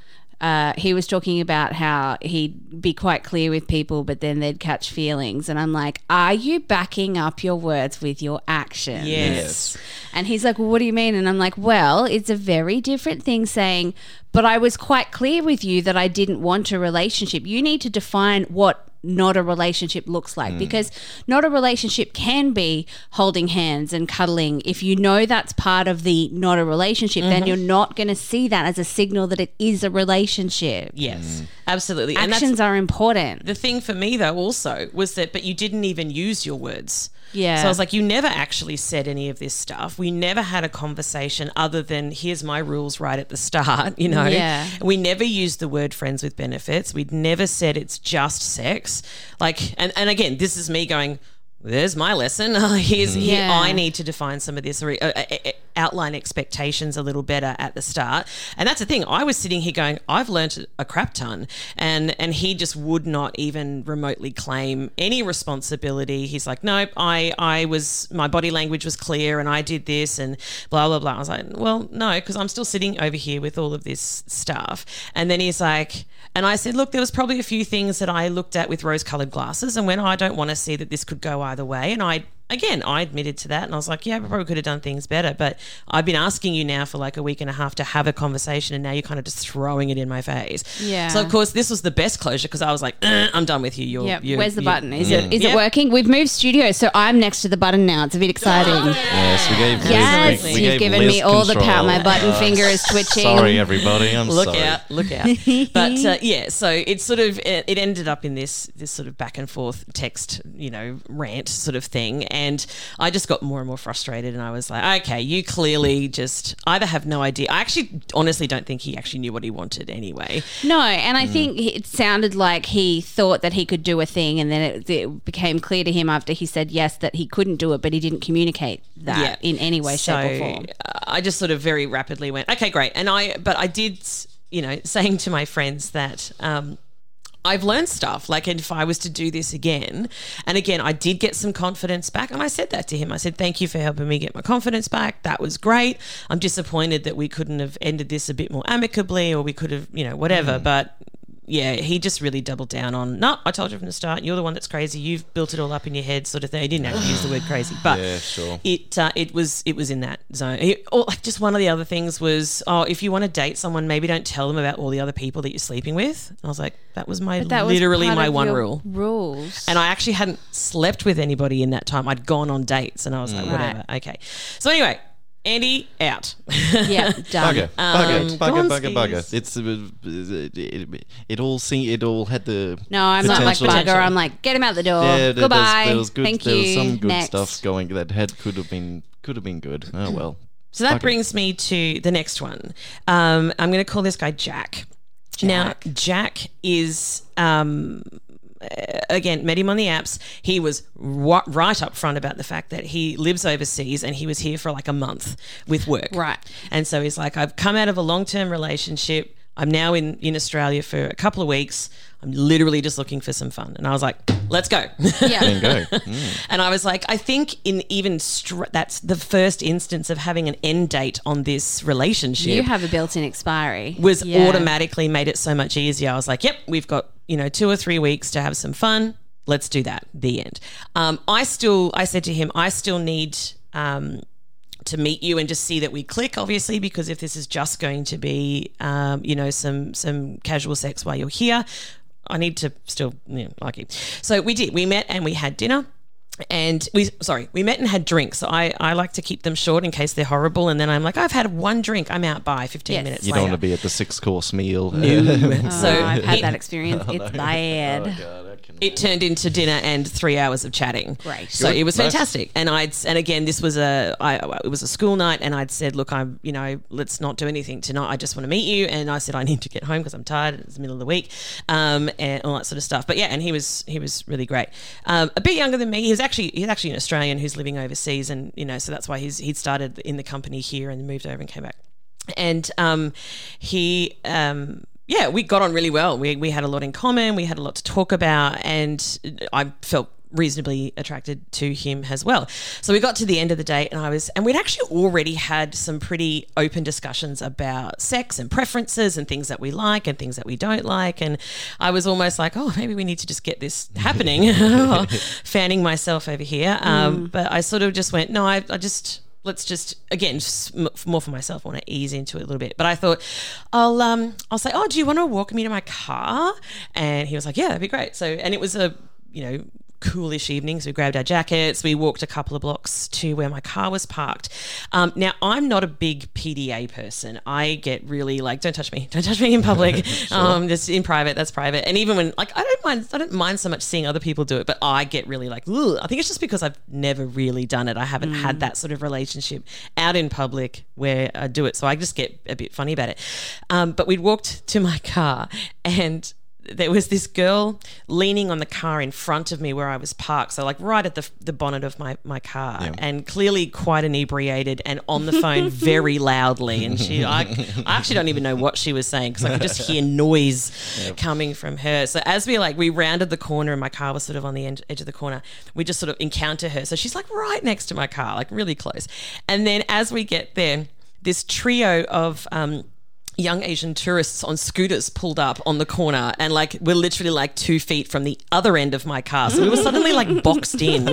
uh, he was talking about how he'd be quite clear with people, but then they'd catch feelings. And I'm like, Are you backing up your words with your actions? Yes. And he's like, Well, what do you mean? And I'm like, Well, it's a very different thing saying, But I was quite clear with you that I didn't want a relationship. You need to define what not a relationship looks like. Hmm. Because not a relationship can be holding hands and cuddling. If you know that's part of the not a relationship, then mm-hmm. you're not going to see that as a signal that it is a relationship. yes. Mm. Absolutely. And that's Actions are important. the thing for me though also was that but you didn't even use your words Yeah. so i was like you never actually said any of this stuff we never had a conversation other than here's my rules right at the start you know Yeah. we never used the word friends with benefits we'd never said it's just sex like and, and again this is me going there's my lesson. Here's here. I need to define some of this, or uh, uh, uh, outline expectations a little better at the start. And that's the thing. I was sitting here going, I've learnt a crap ton, and and he just would not even remotely claim any responsibility. He's like, nope. I I was my body language was clear, and I did this, and blah blah blah. I was like, well, no, because I'm still sitting over here with all of this stuff. And then he's like, and I said, look, there was probably a few things that I looked at with rose-colored glasses, and oh, I don't want to see that this could go either way. And I again, I admitted to that, and I was like, "Yeah, I probably could have done things better." But I've been asking you now for like a week and a half to have a conversation, and now you're kind of just throwing it in my face. Yeah. So of course, this was the best closure because I was like, "Uh, "I'm done with you." You're, Yeah. you're Where's the you- button? Is it is Yeah. it working? We've moved studios, so I'm next to the button now. It's a bit exciting. Yes, we gave. Liz- Yes, we- we you've gave given Liz me all the power. My button Uh, finger is twitching. Sorry, everybody. I'm look sorry. out, look out. but uh, yeah, so it sort of it, it ended up in this this sort of back and forth text, you know, rant sort of thing, and I just got more and more frustrated, and I was like, okay, you clearly just either have no idea. I actually honestly don't think he actually knew what he wanted anyway. No, and Mm. I think it sounded like he thought that he could do a thing, and then it, it became clear to him after he said yes that he couldn't do it, but he didn't communicate that Yeah. in any way, shape, or form. uh, I just sort of very rapidly went, okay, great. And I, but I did, you know, saying to my friends that, um, I've learned stuff. Like, if I was to do this again, and again, I did get some confidence back. And I said that to him. I said, Thank you for helping me get my confidence back. That was great. I'm disappointed that we couldn't have ended this a bit more amicably or we could have, you know, whatever. Mm. But yeah, he just really doubled down on, no, I told you from the start, you're the one that's crazy. You've built it all up in your head, sort of thing. He didn't actually use the word crazy, but Yeah, sure. it uh, it was it was in that zone. It, or like just one of the other things was, oh, if you want to date someone, maybe don't tell them about all the other people that you're sleeping with. I was like, that was my That was literally part my one rule. Rules. And I actually hadn't slept with anybody in that time. I'd gone on dates, and I was like, whatever, okay. So anyway, Andy out. yeah, done. Bugger, Um, bugger, bugger, bugger, bugger. It's uh, it, it, it all see it all had the No, I'm not like potential. bugger. I'm like, get him out the door. Yeah, there, there's- Goodbye. there was good. Thank there you. was some good Next. stuff going that had could have been could have been good. Oh well. So that Okay. brings me to the next one. Um, I'm going to call this guy Jack. Now, Jack is. Um, Uh, again, met him on the apps. He was wa- right up front about the fact that he lives overseas and he was here for like a month with work. Right. And so he's like, I've come out of a long term relationship. I'm now in, in Australia for a couple of weeks. I'm literally just looking for some fun. And I was like, let's go. Yeah. There you go. And I was like, I think in even str- that's the first instance of having an end date on this relationship You have a built-in expiry. was Yeah. automatically made it so much easier. I was like, yep, we've got, you know, two or three weeks to have some fun. Let's do that. The end. Um, I still, I said to him, I still need um, to meet you and just see that we click, obviously, because if this is just going to be, um, you know, some some casual sex while you're here, I need to still you know, like you. So we did. We met and we had dinner. And we, sorry, we met and had drinks. So I, I like to keep them short in case they're horrible. And then I'm like, I've had one drink. I'm out by 15 Yes. minutes You later. don't want to be at the six course meal. Oh, so I've had that experience. It's oh, bad. Oh, it turned into dinner and three hours of chatting. Great. So Good. it was Nice. fantastic. And I'd and again this was a I it was a school night and I'd said, look, I'm you know let's not do anything tonight. I just want to meet you. And I said I need to get home because I'm tired. It's the middle of the week, um, and all that sort of stuff. But yeah, and he was he was really great. Um, a bit younger than me. He was actually he's actually an Australian who's living overseas, and you know so that's why he's he'd started in the company here and moved over and came back and um, he um, yeah we got on really well. We, we had a lot in common. We had a lot to talk about and i felt reasonably attracted to him as well. So we got to the end of the date and i was and we'd actually already had some pretty open discussions about sex and preferences and things that we like and things that we don't like and i was almost like oh maybe we need to just get this happening fanning myself over here. Um, but i sort of just went no i, I just let's just again just more for myself. I want to ease into it a little bit, but I thought I'll um I'll say, oh, do you want to walk me to my car? And he was like, yeah, that'd be great. So and it was a you know coolish evening. So we grabbed our jackets. We walked a couple of blocks to where my car was parked. Um, now, I'm not a big PDA person. I get really like, don't touch me. Don't touch me in public. um, just in private, that's private. And even when, like, I don't mind, I don't mind so much seeing other people do it, but I get really like, Ugh. I think it's just because I've never really done it. I haven't had that sort of relationship out in public where I do it. So I just get a bit funny about it. Um, but we'd walked to my car and there was this girl leaning on the car in front of me where I was parked, so like right at the the bonnet of my my car, and clearly quite inebriated and on the phone very loudly. And she, I, I actually don't even know what she was saying because I could just hear noise coming from her. So as we like we rounded the corner and my car was sort of on the end, edge of the corner, we just sort of encounter her. So she's like right next to my car, like really close. And then as we get there, this trio of um, young Asian tourists on scooters pulled up on the corner and like we're literally like two feet from the other end of my car. So we were suddenly like boxed in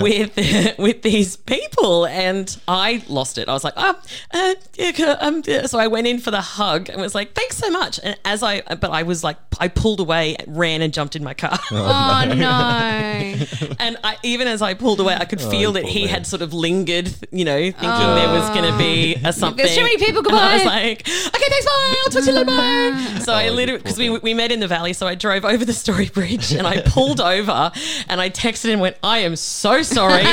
with with these people and I lost it. I was like, oh, uh, yeah, um, yeah." so I went in for the hug and was like, thanks so much. And as I, but I was like, I pulled away, ran and jumped in my car. Oh no. And I, even as I pulled away, I could feel that he man. had sort of lingered, you know, thinking there was going to be a something. There's too many people, And I was goodbye. like, okay, thanks, bye. I'll talk to you later, bye. So I literally, because we, we met in the valley, so I drove over the Story Bridge and I pulled over and I texted and went, I am so sorry.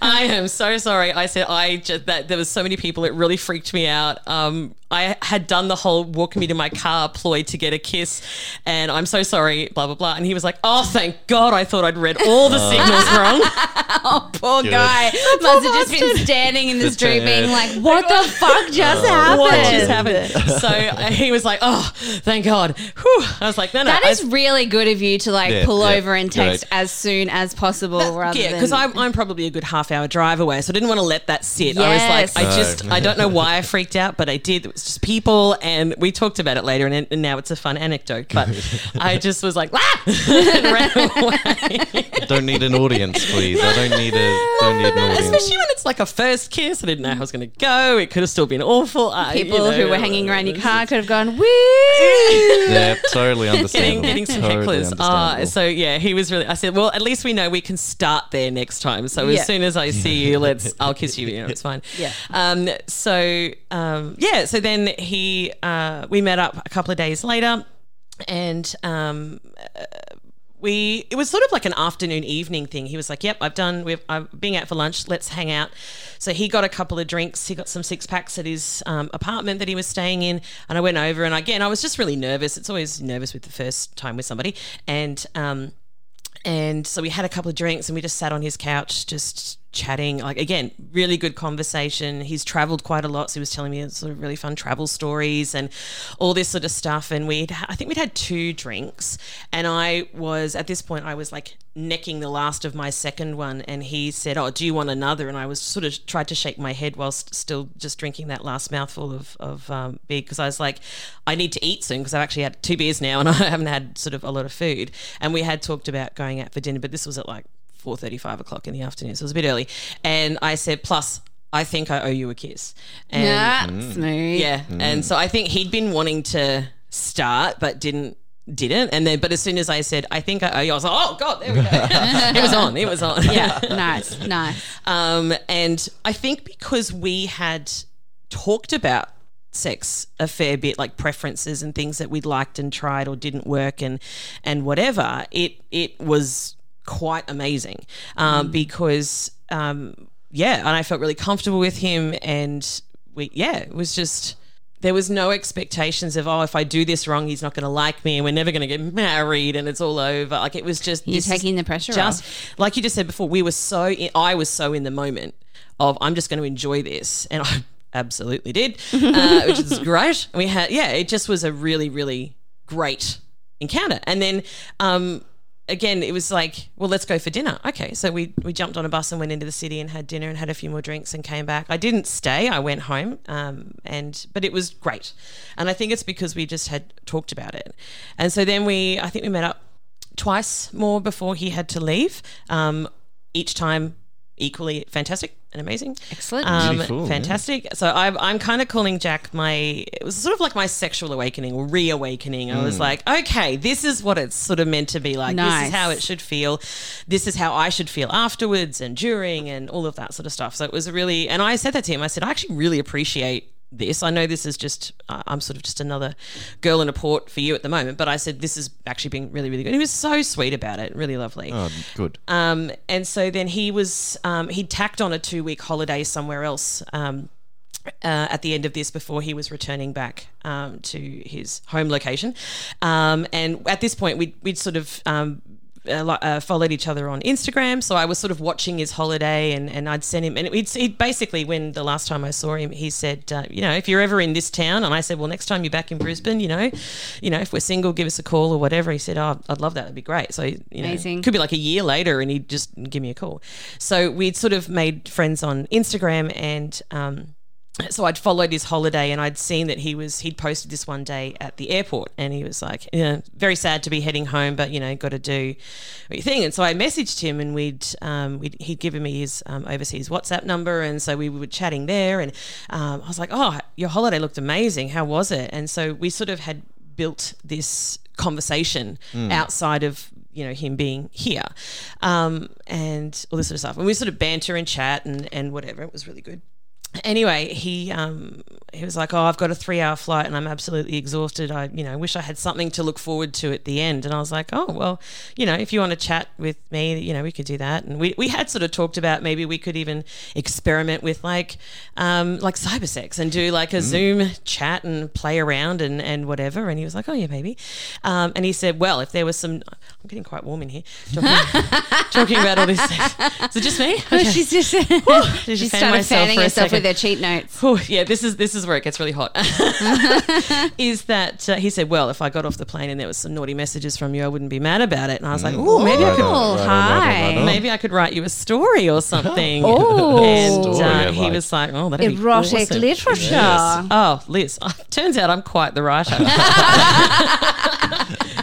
I am so sorry. I said, I just, that there was so many people, it really freaked me out. Um, I had done the whole walk me to my car ploy to get a kiss, and I'm so sorry, blah, blah, blah. And he was like, Oh, thank God, I thought I'd read all the signals wrong. Oh, poor Good. guy. Must have just been standing in the Just, street uh, being like, what the fuck just happened? What just happened? So uh, he was like, "Oh, thank God." Whew. I was like, "No, no." That I- is really good of you to like Yeah, pull yeah, over and text great. as soon as possible rather yeah, than because I'm, I'm probably a good half hour drive away, so I didn't want to let that sit. I was Yes. like, I just, I don't know why I freaked out, but I did. It was just people, and we talked about it later, and, and now it's a fun anecdote. But I just was like, ah! and ran away. Don't need an audience, please. I don't need a don't need an audience. Especially when it's like a first kiss. I didn't know how I was going to go. It could have still been awful. I- you people know, who were hanging around your car could have gone, woo! Yeah, totally understandable. getting some Totally hecklers. Uh, so yeah, he was really. I said, well, at least we know we can start there next time. So Yeah. as soon as I see you, let's. I'll kiss you. You know, it's fine. Yeah. Um. So um. Yeah. So then he. Uh. We met up a couple of days later, and um. uh, we it was sort of like an afternoon evening thing. He was like, "Yep, I've done. We've I'm being out for lunch. Let's hang out." So he got a couple of drinks. He got some six packs at his um, apartment that he was staying in, and I went over. And again, I was just really nervous. It's always nervous with the first time with somebody, and um, and so we had a couple of drinks, and we just sat on his couch, just chatting. Like again, really good conversation. He's travelled quite a lot, so he was telling me sort of really fun travel stories and all this sort of stuff. And we'd, I think we'd had two drinks, and I was at this point, I was like necking the last of my second one, and he said, "Oh, do you want another?" And I was sort of tried to shake my head whilst still just drinking that last mouthful of of um, beer because I was like, I need to eat soon because I've actually had two beers now and I haven't had sort of a lot of food. And we had talked about going out for dinner, but this was at like four thirty, five o'clock in the afternoon, so it was a bit early. And I said, plus. I think I owe you a kiss. And Yeah, Mm. smooth. yeah, and so I think he'd been wanting to start, but didn't didn't. And then, but as soon as I said, I think I owe you, I was like, oh god, there we go. it was on. It was on. Yeah, nice, nice. Um, and I think because we had talked about sex a fair bit, like preferences and things that we'd liked and tried or didn't work and and whatever, it it was quite amazing um, because um, yeah, and I felt really comfortable with him, and we yeah, it was just. There was no expectations of oh if I do this wrong he's not going to like me and we're never going to get married and it's all over like it was just You're taking the pressure off, just off. like you just said before, we were so in, I was so in the moment of I'm just going to enjoy this, and I absolutely did, uh, which is great. We had yeah, it just was a really really great encounter, and then. Um, Again, it was like, well, let's go for dinner. Okay, so we we jumped on a bus and went into the city and had dinner and had a few more drinks and came back. I didn't stay; I went home, um, and but it was great, and I think it's because we just had talked about it, and so then we, I think we met up twice more before he had to leave. Um, each time equally fantastic and amazing. Excellent. Um, Beautiful, yeah. fantastic. So I'm, I'm kind of calling Jack my, it was sort of like my sexual awakening or reawakening. I Mm. was like, okay, this is what it's sort of meant to be like. This is how it should feel. This is how I should feel afterwards and during and all of that sort of stuff. So it was a really, and I said that to him. I said, I actually really appreciate this. I know this is just, uh, I'm sort of just another girl in a port for you at the moment, but I said, this has actually been really, really good. He was so sweet about it, really lovely. Oh, good. Um, and so then he was, um, he'd tacked on a two week holiday somewhere else. Um, uh, at the end of this, before he was returning back um, to his home location, um, and at this point, we'd, we'd sort of um, uh, uh, followed each other on Instagram. So I was sort of watching his holiday, and, and I'd send him. And he'd, he'd basically, when the last time I saw him, he said, uh, you know, if you're ever in this town, and I said, well, next time you're back in Brisbane, you know, you know, if we're single, give us a call or whatever. He said, oh, I'd love that. That'd be great. So you know, Amazing. could be like a year later, and he'd just give me a call. So we'd sort of made friends on Instagram, and um, so I'd followed his holiday and I'd seen that he was he'd posted this one day at the airport and he was like, yeah, very sad to be heading home, but you know, got to do your thing. And so I messaged him and we'd, um, we'd he'd given me his um, overseas WhatsApp number and so we were chatting there and um, I was like, oh, your holiday looked amazing. How was it? And so we sort of had built this conversation outside of you know him being here um, and all this sort of stuff and we sort of banter and chat and and whatever it was really good anyway, he um, he was like, "Oh, I've got a three-hour flight and I'm absolutely exhausted. I, you know, wish I had something to look forward to at the end." And I was like, "Oh, well, you know, if you want to chat with me, you know, we could do that." And we, we had sort of talked about maybe we could even experiment with like um, like cyber sex and do like a Zoom chat and play around and and whatever. And he was like, "Oh yeah, maybe." Um, and he said, "Well, if there was some, I'm getting quite warm in here talking, talking about all this. Sex. Is it just me? Okay. She's just Did you she fan started fanning herself with second? her cheat notes. Whew, yeah, this is this is where it gets really hot. is that uh, he said, "Well, if I got off the plane and there was some naughty messages from you, I wouldn't be mad about it." And I was like, "Oh, maybe I could, Oh, right on, right on, hi. right on. maybe I could write you a story or something." Oh. and uh, I he like. was like, "Oh, that'd be Erotic awesome." literature. Oh, Liz, turns out I'm quite the writer.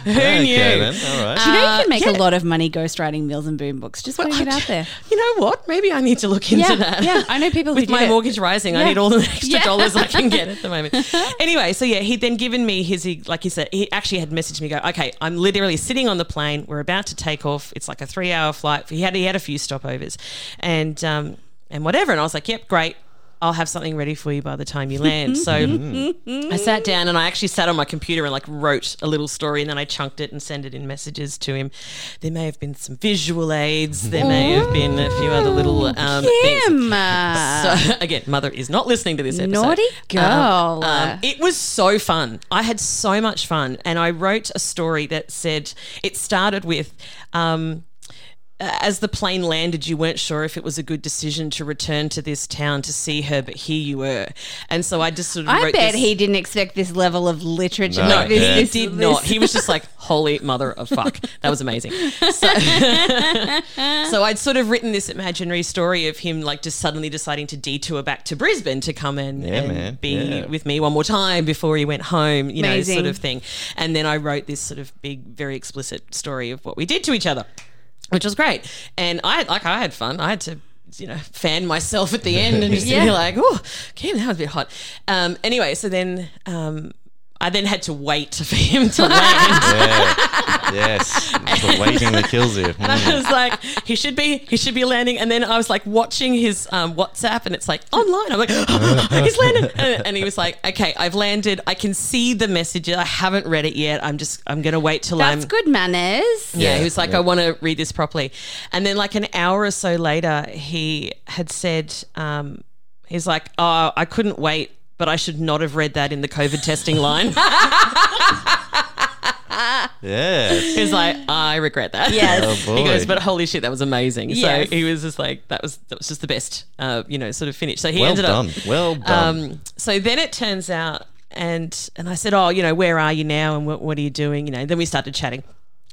Who Okay, knew? then. All right. Do you know you can make yeah. a lot of money ghostwriting Mills and Boon books? Just putting it out there. You know what? Maybe I need to look into Yeah, that. yeah. I know people who With do my it. Mortgage rising, I need all the extra Yeah. dollars I can get at the moment. anyway, so yeah, he'd then given me his, like he said, he actually had messaged me, go, okay, I'm literally sitting on the plane. We're about to take off. It's like a three hour flight. He had, he had a few stopovers and, um, and whatever. And I was like, yep, great. I'll have something ready for you by the time you land. So I sat down and I actually sat on my computer and like wrote a little story and then I chunked it and sent it in messages to him. There may have been some visual aids. There may have been a few other little um, things. Kim, So again, mother is not listening to this episode. Naughty girl. Um, um, it was so fun. I had so much fun, and I wrote a story that said it started with. Um, Uh, as the plane landed, you weren't sure if it was a good decision to return to this town to see her, but here you were. And so I just sort of I wrote bet this- he didn't expect this level of literature. No, like this, he this- did this- not. He was just like, "Holy mother of fuck!" That was amazing. So, so I'd sort of written this imaginary story of him like just suddenly deciding to detour back to Brisbane to come and, Yeah, and be Yeah. with me one more time before he went home. You know, sort of thing. And then I wrote this sort of big, very explicit story of what we did to each other, which was great. And I like I had fun. I had to. You know, fan myself at the end and just Yeah. be like, "Oh, Kim, that was a bit hot." Um, anyway, so then um, I then had to wait for him to land. Yeah. yes. The waiting that kills you. I was like, he should be, he should be landing. And then I was like watching his um, WhatsApp, and it's like online. I'm like, he's landed, and, and he was like, okay, I've landed. I can see the message. I haven't read it yet. I'm just, I'm gonna wait till That's I'm. That's good manners. Yeah, he was like, I want to read this properly. And then, like an hour or so later, he had said, um, he's like, oh, I couldn't wait. But I should not have read that in the COVID testing line. Yes. He's like, I regret that. Yes. Oh, he goes, but holy shit, that was amazing. Yes. So he was just like, that was that was just the best, uh, you know, sort of finish. So he Well ended done. up. Well done. Um, so then it turns out, and and I said, oh, you know, where are you now, and what what are you doing? You know, then we started chatting.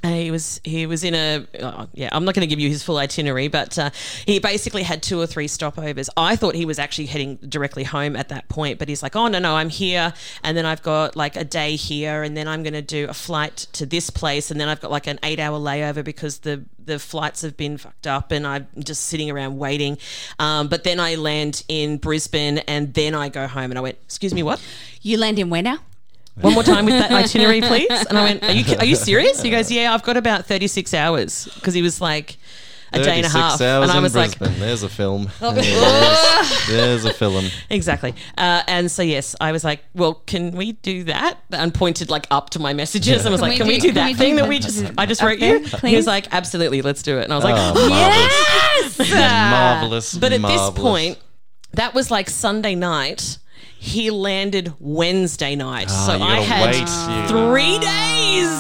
He was he was in a oh, yeah I'm not going to give you his full itinerary but uh, he basically had two or three stopovers. I thought he was actually heading directly home at that point but he's like oh no no I'm here and then I've got like a day here and then I'm going to do a flight to this place and then I've got like an eight hour layover because the the flights have been fucked up and I'm just sitting around waiting. Um, but then I land in Brisbane and then I go home and I went excuse me what? You land in where now? One more time with that itinerary, please. And I went, are you, are you serious? He goes, yeah, I've got about 36 hours because he was like a day and a half. hours And I in was like, There's a film. There's, there's a film. exactly. Uh, and so, yes, I was like, well, can we do that? And pointed like up to my messages and was like, we can we do- do can that we do thing that that? we just, I just wrote there, you? He was like, absolutely, let's do it. And I was like, Oh, marvelous. Yes. Marvelous. But at marvelous. this point, that was like Sunday night. He landed Wednesday night. Ah, so I had wait, you- three days.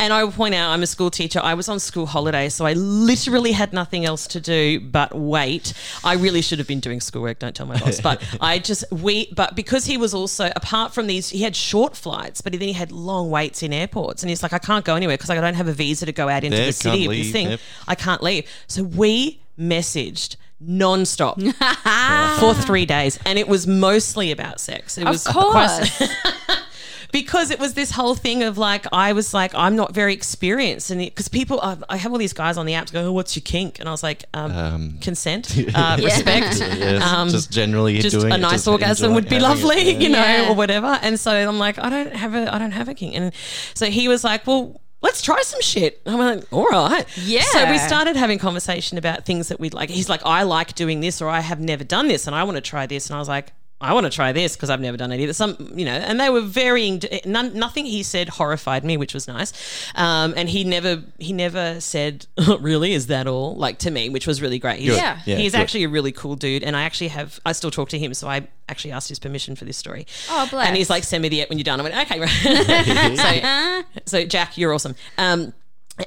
And I will point out, I'm a school teacher. I was on school holiday, so I literally had nothing else to do but wait. I really should have been doing schoolwork, don't tell my boss. But I just, we, but because he was also, apart from these, he had short flights, but then he had long waits in airports. And he's like, I can't go anywhere because I don't have a visa to go out into Yeah, the city can't of this thing. yep. I can't leave. So we messaged non-stop for three days and it was mostly about sex. It Of was course. because it was this whole thing of like I was like I'm not very experienced and because people I, I have all these guys on the apps go oh, what's your kink? And I was like um, consent uh, respect. Yes, um, just generally just doing a nice just orgasm enjoy would be having it, lovely yeah. you know Yeah. or whatever. And so I'm like I don't have a I don't have a kink. And so he was like well let's try some shit. I'm like all right. Yeah. so we started having conversation about things that we'd like he's like I like doing this or I have never done this and I want to try this. And I was like I want to try this because I've never done it either. Some, you know, and they were varying. None, nothing he said horrified me, which was nice. Um, and he never, he never said, "Really, is that all?" Like to me, which was really great. He's, Yeah. Yeah, he's good. actually a really cool dude, and I actually have, I still talk to him, so I actually asked his permission for this story. Oh, bless. And he's like, "Send me the app when you're done." I went, "Okay." Right. so, so Jack, you're awesome. Um,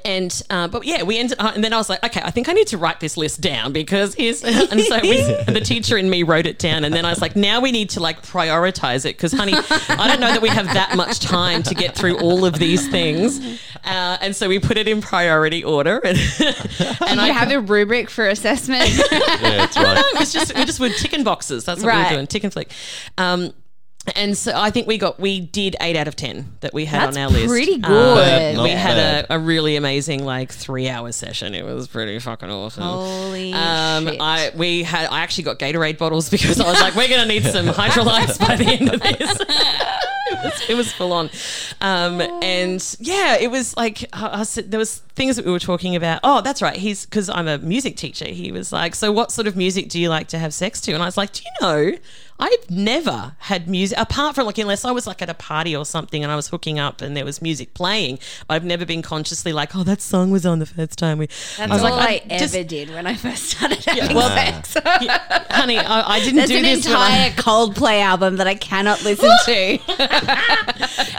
and uh, but yeah, we ended, uh, and then I was like, okay, I think I need to write this list down because here's, and so we, the teacher and me wrote it down, and then I was like, now we need to like prioritize it because, honey, I don't know that we have that much time to get through all of these things, uh, and so we put it in priority order, and, and I have a rubric for assessment. Yeah, that's right. it was just we just were ticking boxes. That's what we Right. were doing, tick and flick. Um, and so I think we got we did eight out of ten that we had That's on our list. pretty Um, good. Not we had a, a really amazing like three hour session. It was pretty fucking awesome. Holy um, shit. I we had I actually got Gatorade bottles because I was like, we're gonna need some Hydralytes by the end of this. it, was, it was full on, um, and yeah, it was like I, I said, there was things that we were talking about. Oh, that's right. He's because I'm a music teacher. He was like, so what sort of music do you like to have sex to? And I was like, do you know? I've never had music apart from like unless I was like at a party or something and I was hooking up and there was music playing. I've never been consciously like, oh, that song was on the first time we. That's I was all like, I, just- ever did when I first started having well, sex. Yeah, honey, I, I didn't There's do an this. when I- entire Coldplay album that I cannot listen to.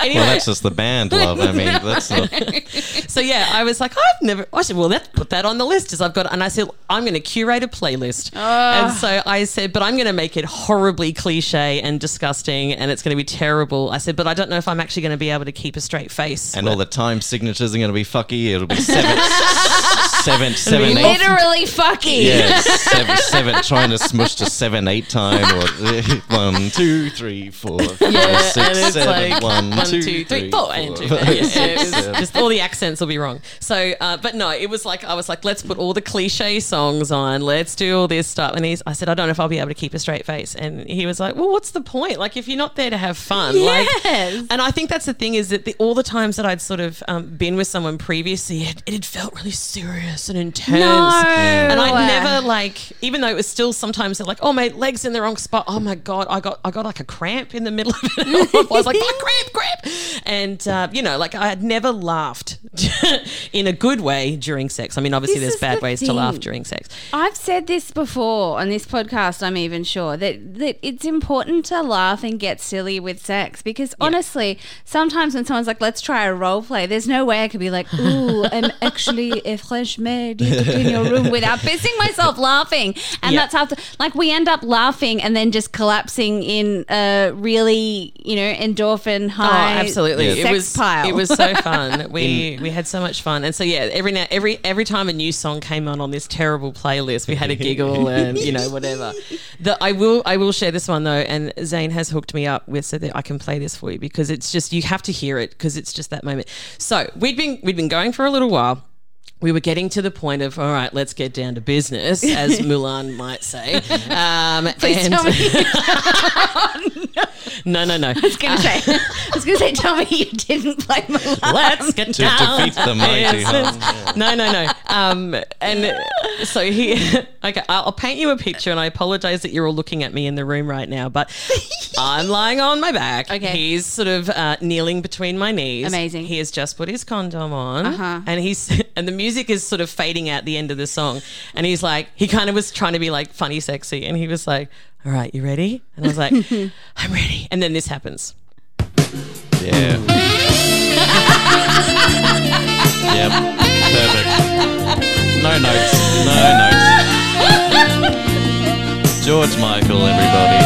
anyway, Well, that's just the band love. I mean, that's not. so yeah, I was like, I've never. I said, well, let's put that on the list. As I've got, and I said, I'm going to curate a playlist. Ah. And so I said, but I'm going to make it horribly cliche and disgusting, and it's going to be terrible. I said, but I don't know if I'm actually going to be able to keep a straight face. And all the time signatures are going to be fucky. It'll be seven, seven, seven, eight. Literally fucking. Yeah, seven, seven, trying to smush to seven, eight time, or one, two, three, four, five, Yeah, six, and it's seven, like one, one, two, two, three, three, four, four, and two. five, Yeah, six, it was seven. just all the accents will be wrong. So, uh, but no, it was like I was like, let's put all the cliche songs on. Let's do all this stuff. And he's, I said, I don't know if I'll be able to keep a straight face. And he was like, Well, what's the point? Like, if you're not there to have fun, like. And I think that's the thing is that the, all the times that I'd sort of um, been with someone previously, it, it had felt really serious and intense. No. And I'd never like, even though it was still sometimes like, oh, my legs in the wrong spot. Oh my god, I got I got like a cramp in the middle of it. I was like, oh, cramp, cramp. And uh, you know, like I had never laughed in a good way during sex. I mean, obviously This there's bad the ways to laugh during sex. I've said this before on this podcast, I'm even sure that, that it's important to laugh and get silly with sex because honestly, sometimes when someone's like, let's try a role play, there's no way I could be like, ooh, I'm actually a French maid to clean your room without pissing myself laughing. And Yeah. that's after, like, we end up laughing and then just collapsing in a really, you know, endorphin oh, high Oh, absolutely! sex It was pile. it was so fun. We we had so much fun, and so yeah, every now every every time a new song came on on this terrible playlist, we had a giggle and you know whatever. The, I will I will share this one though, and Zane has hooked me up with so that I can play this for you because it's just you have to hear it because it's just that moment. So we'd been we'd been going for a little while. We were getting to the point of all right, let's get down to business, as Mulan might say. Um, Please and- tell me. no, no, no. I was gonna say, I was gonna say, tell me you didn't play Mulan. Let's get To down defeat the mighty business. Hun. No, no, no. Um, and uh, so he, okay, I'll I'll paint you a picture, and I apologize that you're all looking at me in the room right now, but I'm lying on my back. Okay. He's sort of uh, kneeling between my knees. Amazing. He has just put his condom on, Uh-huh. and he's and the music is sort of fading out the end of the song, and he's like, he kind of was trying to be like funny, sexy, and he was like, "All right, you ready?" And I was like, "I'm ready." And then this happens. Yeah. yep. Perfect. No notes. No notes. George Michael, everybody.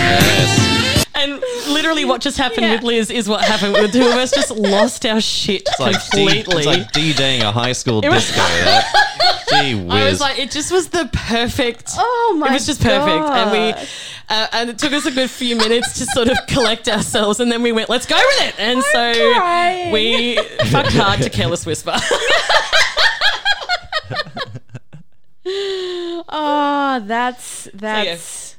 Yes. And literally, what just happened with Liz is what happened. With the two of us just lost our shit completely. Like, D, completely. it's like DJing a high school was- disco. That. I was like, it just was the perfect. Oh my It was just perfect, and we, uh, and it took us a good few minutes to sort of collect ourselves, and then we went, let's go with it. And so crying. we fucked hard to Careless Whisper. Oh, that's that's.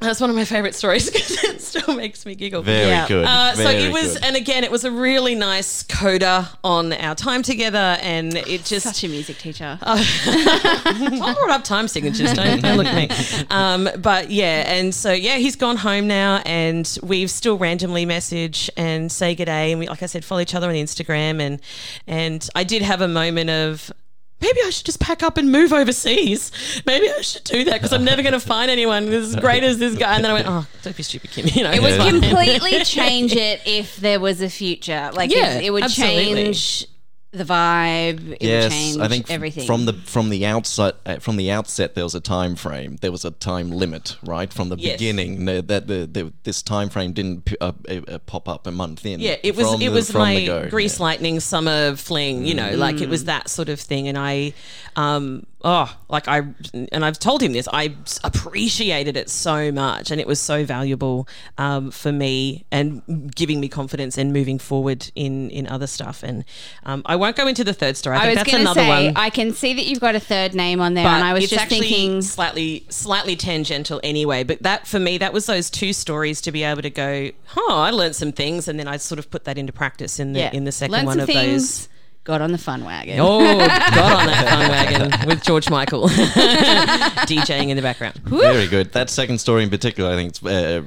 That's one of my favorite stories because it still makes me giggle. Very Yeah. good. Uh, so very it was, good. and again, it was a really nice coda on our time together, and it just Such a music teacher. I brought up time signatures. Don't, don't look at me. Um, but yeah, and so yeah, he's gone home now, and we've still randomly message and say good day, and we, like I said, follow each other on Instagram, and and I did have a moment of. Maybe I should just pack up and move overseas. Maybe I should do that because I'm never going to find anyone as great as this guy. And then I went, "Oh, don't be stupid, Kim." You know, It would it's completely change it if there was a future. Like, Yeah, it, it would absolutely. change the vibe. It would change I think f- everything. from the from the outset uh, from the outset there was a time frame. There was a time limit, right? From the Yes. beginning, the, that the, the this time frame didn't p- uh, uh, uh, pop up a month in. Yeah, it was from it the- was my go. grease Yeah. lightning summer fling, you know, like it was that sort of thing, and I, um, oh, like I, and I've told him this, I appreciated it so much, and it was so valuable um, for me and giving me confidence and moving forward in in other stuff, and um, I won't go into the third story. I, I think was that's going to another say, one. I can see that you've got a third name on there, but and I was just thinking, slightly slightly tangential anyway. But that for me, that was those two stories to be able to go, oh, I learned some things, and then I sort of put that into practice in the yeah, in the second learn one of things, those. Got on the fun wagon. Oh, got on that fun wagon with George Michael DJing in the background. Very good. That second story in particular, I think it's, uh,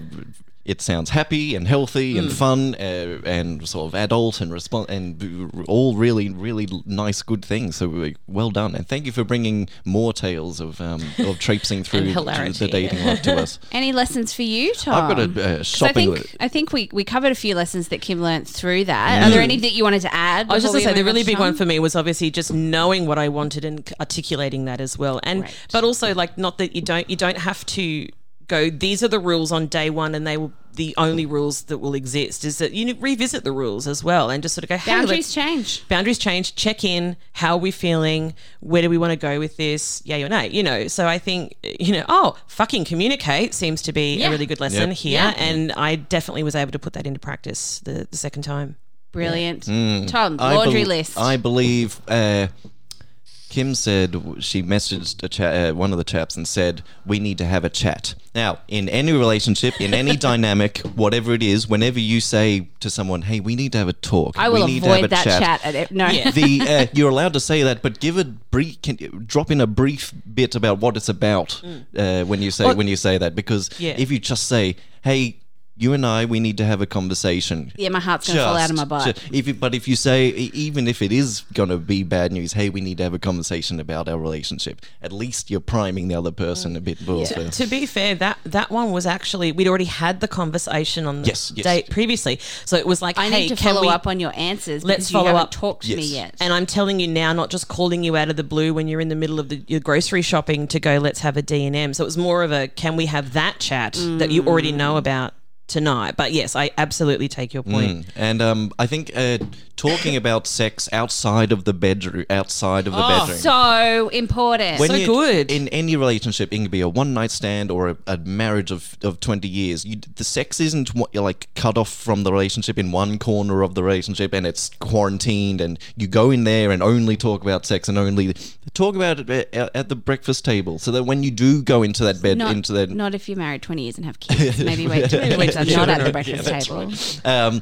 it sounds happy and healthy Mm. and fun uh, and sort of adult and respon and all really, really nice, good things. So well done. And thank you for bringing more tales of um, of traipsing through the dating life to us. Any lessons for you, Tom? I've got a uh, 'Cause shopping I list. think, I think we, we covered a few lessons that Kim learned through that. Are there any that you wanted to add? I was just going to say the really to big one for me was obviously just knowing what I wanted and articulating that as well, and Right. but also like not that you don't you don't have to go. These are the rules on day one, and they will the only rules that will exist. Is that you revisit the rules as well, and just sort of go hey, Boundaries change. boundaries change check in how are we feeling where do we want to go with this yay or nay you know so i think you know oh fucking communicate seems to be Yeah. a really good lesson Yep. here Yeah. and i definitely was able to put that into practice the, the second time Brilliant. Tom, I laundry list. I believe uh, Kim said she messaged a cha- uh, one of the chaps and said we need to have a chat. Now, in any relationship, in any dynamic, whatever it is, whenever you say to someone, "Hey, we need to have a talk," I we will need to have avoid a that chat. at it. No. Yeah. the uh, you're allowed to say that, but give a brief, can, drop in a brief bit about what it's about uh, when you say when you say that, because Yeah. if you just say, "Hey." You and I, we need to have a conversation. Yeah, my heart's gonna fall out of my butt. ju- if you, but if you say, e- even if it is going to be bad news, hey, we need to have a conversation about our relationship. At least you're priming the other person a bit more. so- to be fair that that one was actually we'd already had the conversation on the Yes, yes. date previously so it was like I hey need to can follow we, up on your answers. Let's because you follow haven't up. Talked to me yet. And I'm telling you now, not just calling you out of the blue when you're in the middle of the, your grocery shopping to go, let's have a D&M. So it was more of a, can we have that chat that you mm. already know about tonight? But yes, I absolutely take your point. Mm. And um, I think uh, talking about sex outside of the bedroom, outside of the bedroom. so important. So good. in any relationship. It can be a one night stand or a, a marriage of, of twenty years. You, the sex isn't what you're like cut off from the relationship in one corner of the relationship, and it's quarantined, and you go in there and only talk about sex and only talk about it at, at the breakfast table, so that when you do go into that bed, not, into that not if you're married 20 years and have kids. Maybe wait till wait till not at the breakfast table. um,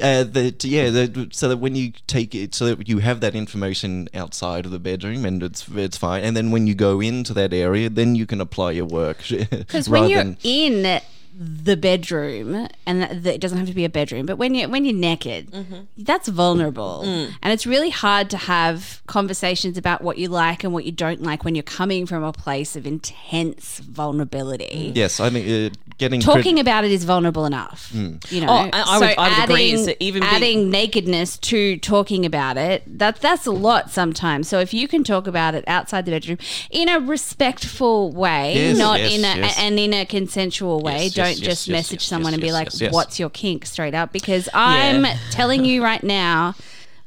uh, the, yeah, the, so that when you take it, so that you have that information outside of the bedroom, and it's it's fine. And then when you go into that area, then you can apply your work. Because when you're in the bedroom, and that, that it doesn't have to be a bedroom, but when you when you're naked, mm-hmm. that's vulnerable, mm. and it's really hard to have conversations about what you like and what you don't like when you're coming from a place of intense vulnerability. Mm. yes, I think uh, getting crit- Talking about it is vulnerable enough, mm. you oh, know. Oh, I- I would- I would agree. Is it even being- adding nakedness to talking about it that that's a lot sometimes. So if you can talk about it outside the bedroom in a respectful way, Yes, not yes, in a yes. and in a consensual way, Yes, yes, don't yes, just yes, message yes, someone yes, and be yes, like, yes, yes. "What's your kink?" straight up because I'm telling you right now.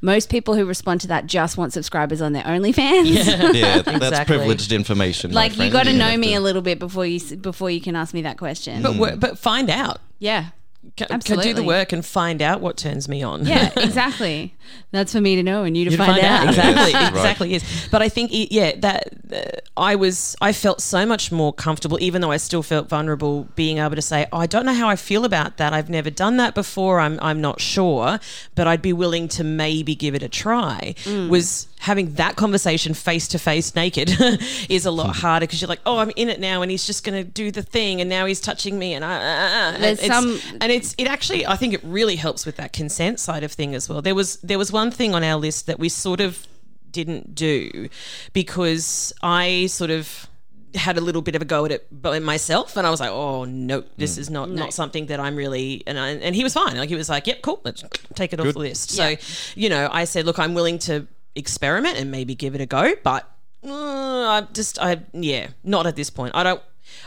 most people who respond to that just want subscribers on their OnlyFans. yeah, that's Exactly. privileged information. like you got to know me a little bit before you before you can ask me that question. Hmm. But wo- but find out. yeah. C- c- do the work and find out what turns me on. Yeah, exactly. That's for me to know and you to You find, out. exactly Yes, right. exactly yes but i think it, yeah that uh, i was i felt so much more comfortable even though i still felt vulnerable being able to say oh, i don't know how i feel about that i've never done that before i'm i'm not sure but i'd be willing to maybe give it a try Mm. was having that conversation face to face naked is a lot harder because you're like oh i'm in it now and he's just going to do the thing and now he's touching me and I, uh, uh, uh. There's It's- some- and it's it actually I think it really helps with that consent side of thing as well. There was there was one thing on our list that we sort of didn't do because I sort of had a little bit of a go at it by myself and I was like oh no this is not not something that I'm really and I, and he was fine. Like he was like yep cool let's take it off the list. So you know I said look I'm willing to experiment and maybe give it a go but uh, I just I yeah not at this point I don't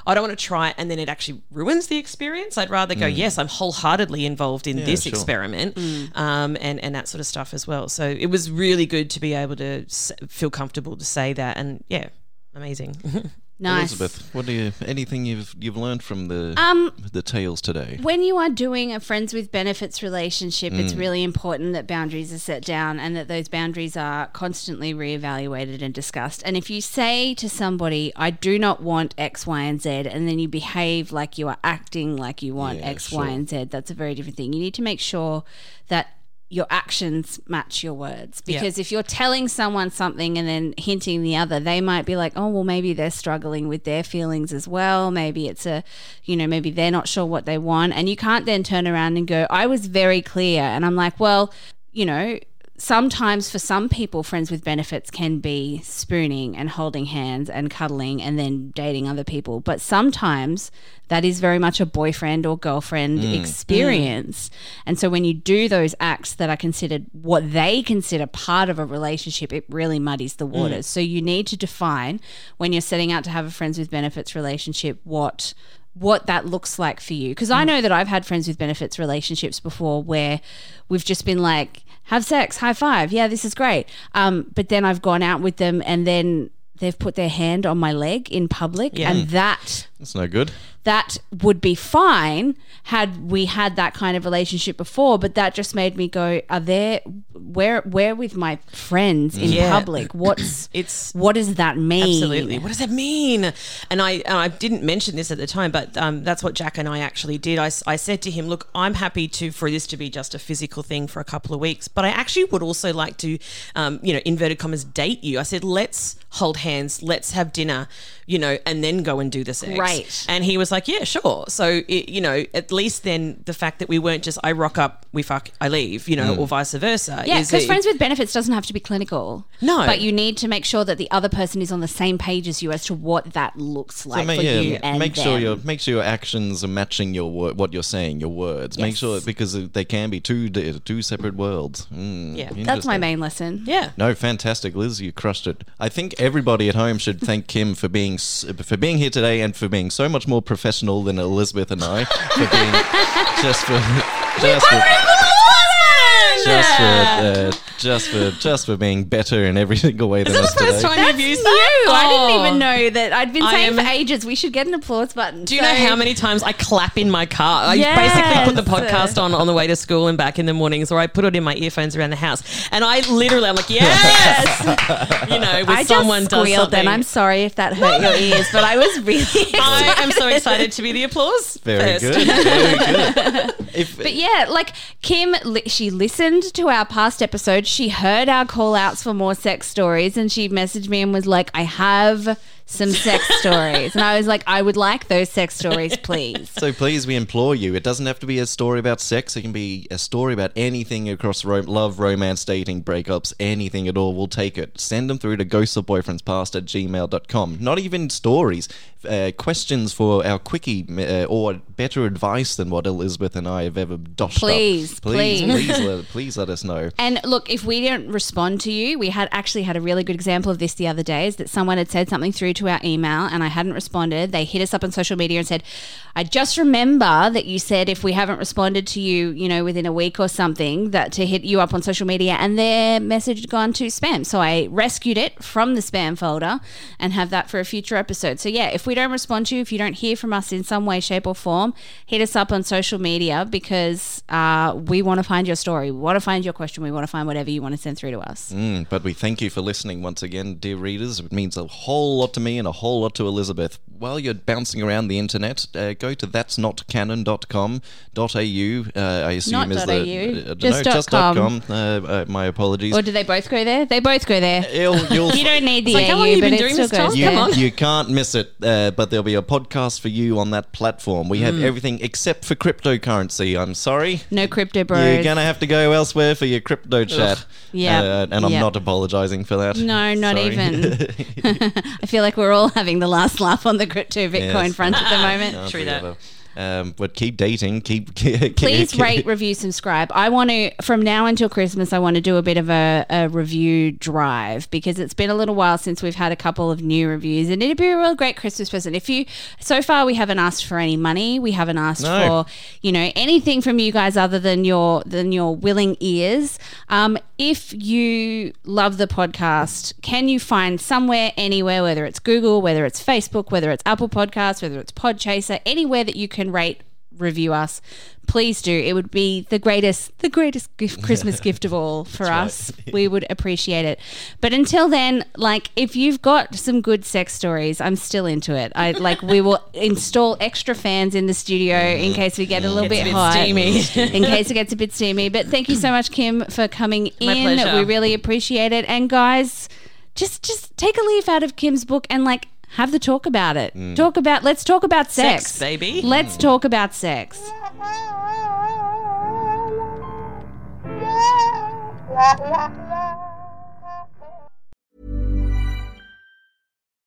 I don't want to try it and then it actually ruins the experience. I'd rather go, yes, I'm wholeheartedly involved in this sure. experiment um, and, and that sort of stuff as well. So it was really good to be able to s- feel comfortable to say that. And yeah, amazing. Nice. Elizabeth, what do you? Anything you've you've learned from the Um, the tales today? when you are doing a friends with benefits relationship, it's really important that boundaries are set down and that those boundaries are constantly reevaluated and discussed. And if you say to somebody, I do not want X, Y, and Z, and then you behave like you are acting like you want Yeah, X, Y, sure. and Z, that's a very different thing. You need to make sure that your actions match your words. Because if you're telling someone something and then hinting the other they might be like oh well maybe they're struggling with their feelings as well. Maybe it's a you know maybe they're not sure what they want. And you can't then turn around and go i was very clear. And i'm like well you know sometimes for some people friends with benefits can be spooning and holding hands and cuddling and then dating other people. But sometimes that is very much a boyfriend or girlfriend mm. experience. And so when you do those acts that are considered what they consider part of a relationship it really muddies the mm. waters. So you need to define when you're setting out to have a friends with benefits relationship what what that looks like for you. Because I mm. know that I've had friends with benefits relationships before where we've just been like, have sex, high five. Yeah, this is great. Um, but then I've gone out with them and then they've put their hand on my leg in public. Yeah. And that That's no good. That would be fine had we had that kind of relationship before but that just made me go are there where where with my friends in Yeah. public what's It's what does that mean Absolutely. What does that mean? And I and I didn't mention this at the time, but um, that's what Jack and I actually did. I I said to him, "Look, I'm happy to for this to be just a physical thing for a couple of weeks, but I actually would also like to, um, you know, inverted commas, date you." I said, "Let's hold hands, let's have dinner, you know, and then go and do the sex." Right. And he was like, "Yeah, sure." So it, you know, at least then the fact that we weren't just I rock up, we fuck, I leave, you know, or vice versa. Yeah, because friends with benefits doesn't have to be clinical. No. but you need to make sure that the other person is on the same page as you as to what that looks like ma- for yeah, you and make sure them. your make sure your actions are matching your wor- what you're saying, your words. Make sure because they can be two two separate worlds. Mm, Yeah. That's my main lesson. yeah. No, fantastic, Liz. You crushed it. I think everybody at home should thank Kim for being s- for being here today and for being so much more professional than Elizabeth and I. For being just for just for just for uh, just for just for being better in every single way than that us the first today. time That's you've used new. I didn't Oh. even know that. I'd been I saying am- for ages we should get an applause button. Do you know how many times I clap in my car? I Yes. basically put the podcast on on the way to school and back in the mornings, or I put it in my earphones around the house, and I literally, I'm like, yes, you know, when I just someone does squealed. something. Then I'm sorry if that hurt your ears, but I was really. I am so excited to be the applause. Very first. good. Very good. If, But yeah, like Kim, li- she listened to our past episodes. She heard our call outs for more sex stories and she messaged me and was like, I have some sex stories. And I was like, I would like those sex stories, please. So please, we implore you. It doesn't have to be a story about sex. It can be a story about anything across ro- love, romance, dating, breakups, anything at all. We'll take it. Send them through to ghostsofboyfriendspast at gmail.com. Not even stories. Uh, questions for our quickie uh, or better advice than what Elizabeth and I have ever doshed Please, up, please, please. please, let, please let us know. And look, if we didn't respond to you, we had actually had a really good example of this the other day. Is that someone had said something through to our email and I hadn't responded. They hit us up on social media and said, "I just remember that you said if we haven't responded to you, you know, within a week or something, that to hit you up on social media." And their message had gone to spam. So I rescued it from the spam folder and have that for a future episode. So yeah, if we don't respond to you, if you don't hear from us in some way, shape, or form, hit us up on social media because uh, we want to find your story. We want to find your question. We want to find whatever you want to send through to us. Mm, but we thank you for listening once again, dear readers. It means a whole lot to me and a whole lot to Elizabeth. While you're bouncing around the internet, uh, go to that's not canon.com.au. Uh, I assume Not is dot the au, I don't just know, just dot com. com. Uh, uh, my apologies. Or do they both go there? They both go there. You'll, you'll You don't need the like, how AU, long have you but been doing still this, Tom? goes you, Come there. on. you can't miss it, uh, but there'll be a podcast for you on that platform. We Mm. have everything except for cryptocurrency. I'm sorry. No crypto bros. You're going to have to go elsewhere for your crypto chat. Yeah. Uh, and I'm Yep. not apologizing for that. No, not Sorry. even. I feel like we're all having the last laugh on the crypto Bitcoin Yes. front at the moment. Aren't True we that. Um, but keep dating. Keep. keep Please keep- rate, review, subscribe. I want to, from now until Christmas, I want to do a bit of a, a review drive because it's been a little while since we've had a couple of new reviews, and it'd be a real great Christmas present. If you, so far, we haven't asked for any money. We haven't asked No. for, you know, anything from you guys other than your than your willing ears. Um, if you love the podcast, can you find somewhere, anywhere, whether it's Google, whether it's Facebook, whether it's Apple Podcasts, whether it's Podchaser, anywhere that you can rate, review us, please do. It would be the greatest, the greatest gift, Christmas gift of all for us. We would appreciate it. But until then, like if you've got some good sex stories, I'm still into it. I like we will install extra fans in the studio in case we get a little bit, a bit hot, steamy. in case it gets a bit steamy. But thank you so much, Kim, for coming My in. pleasure. We really appreciate it. And guys, just just take a leaf out of Kim's book and like have the talk about it. Mm. Talk about let's talk about sex, Sex, baby. Let's mm. talk about sex.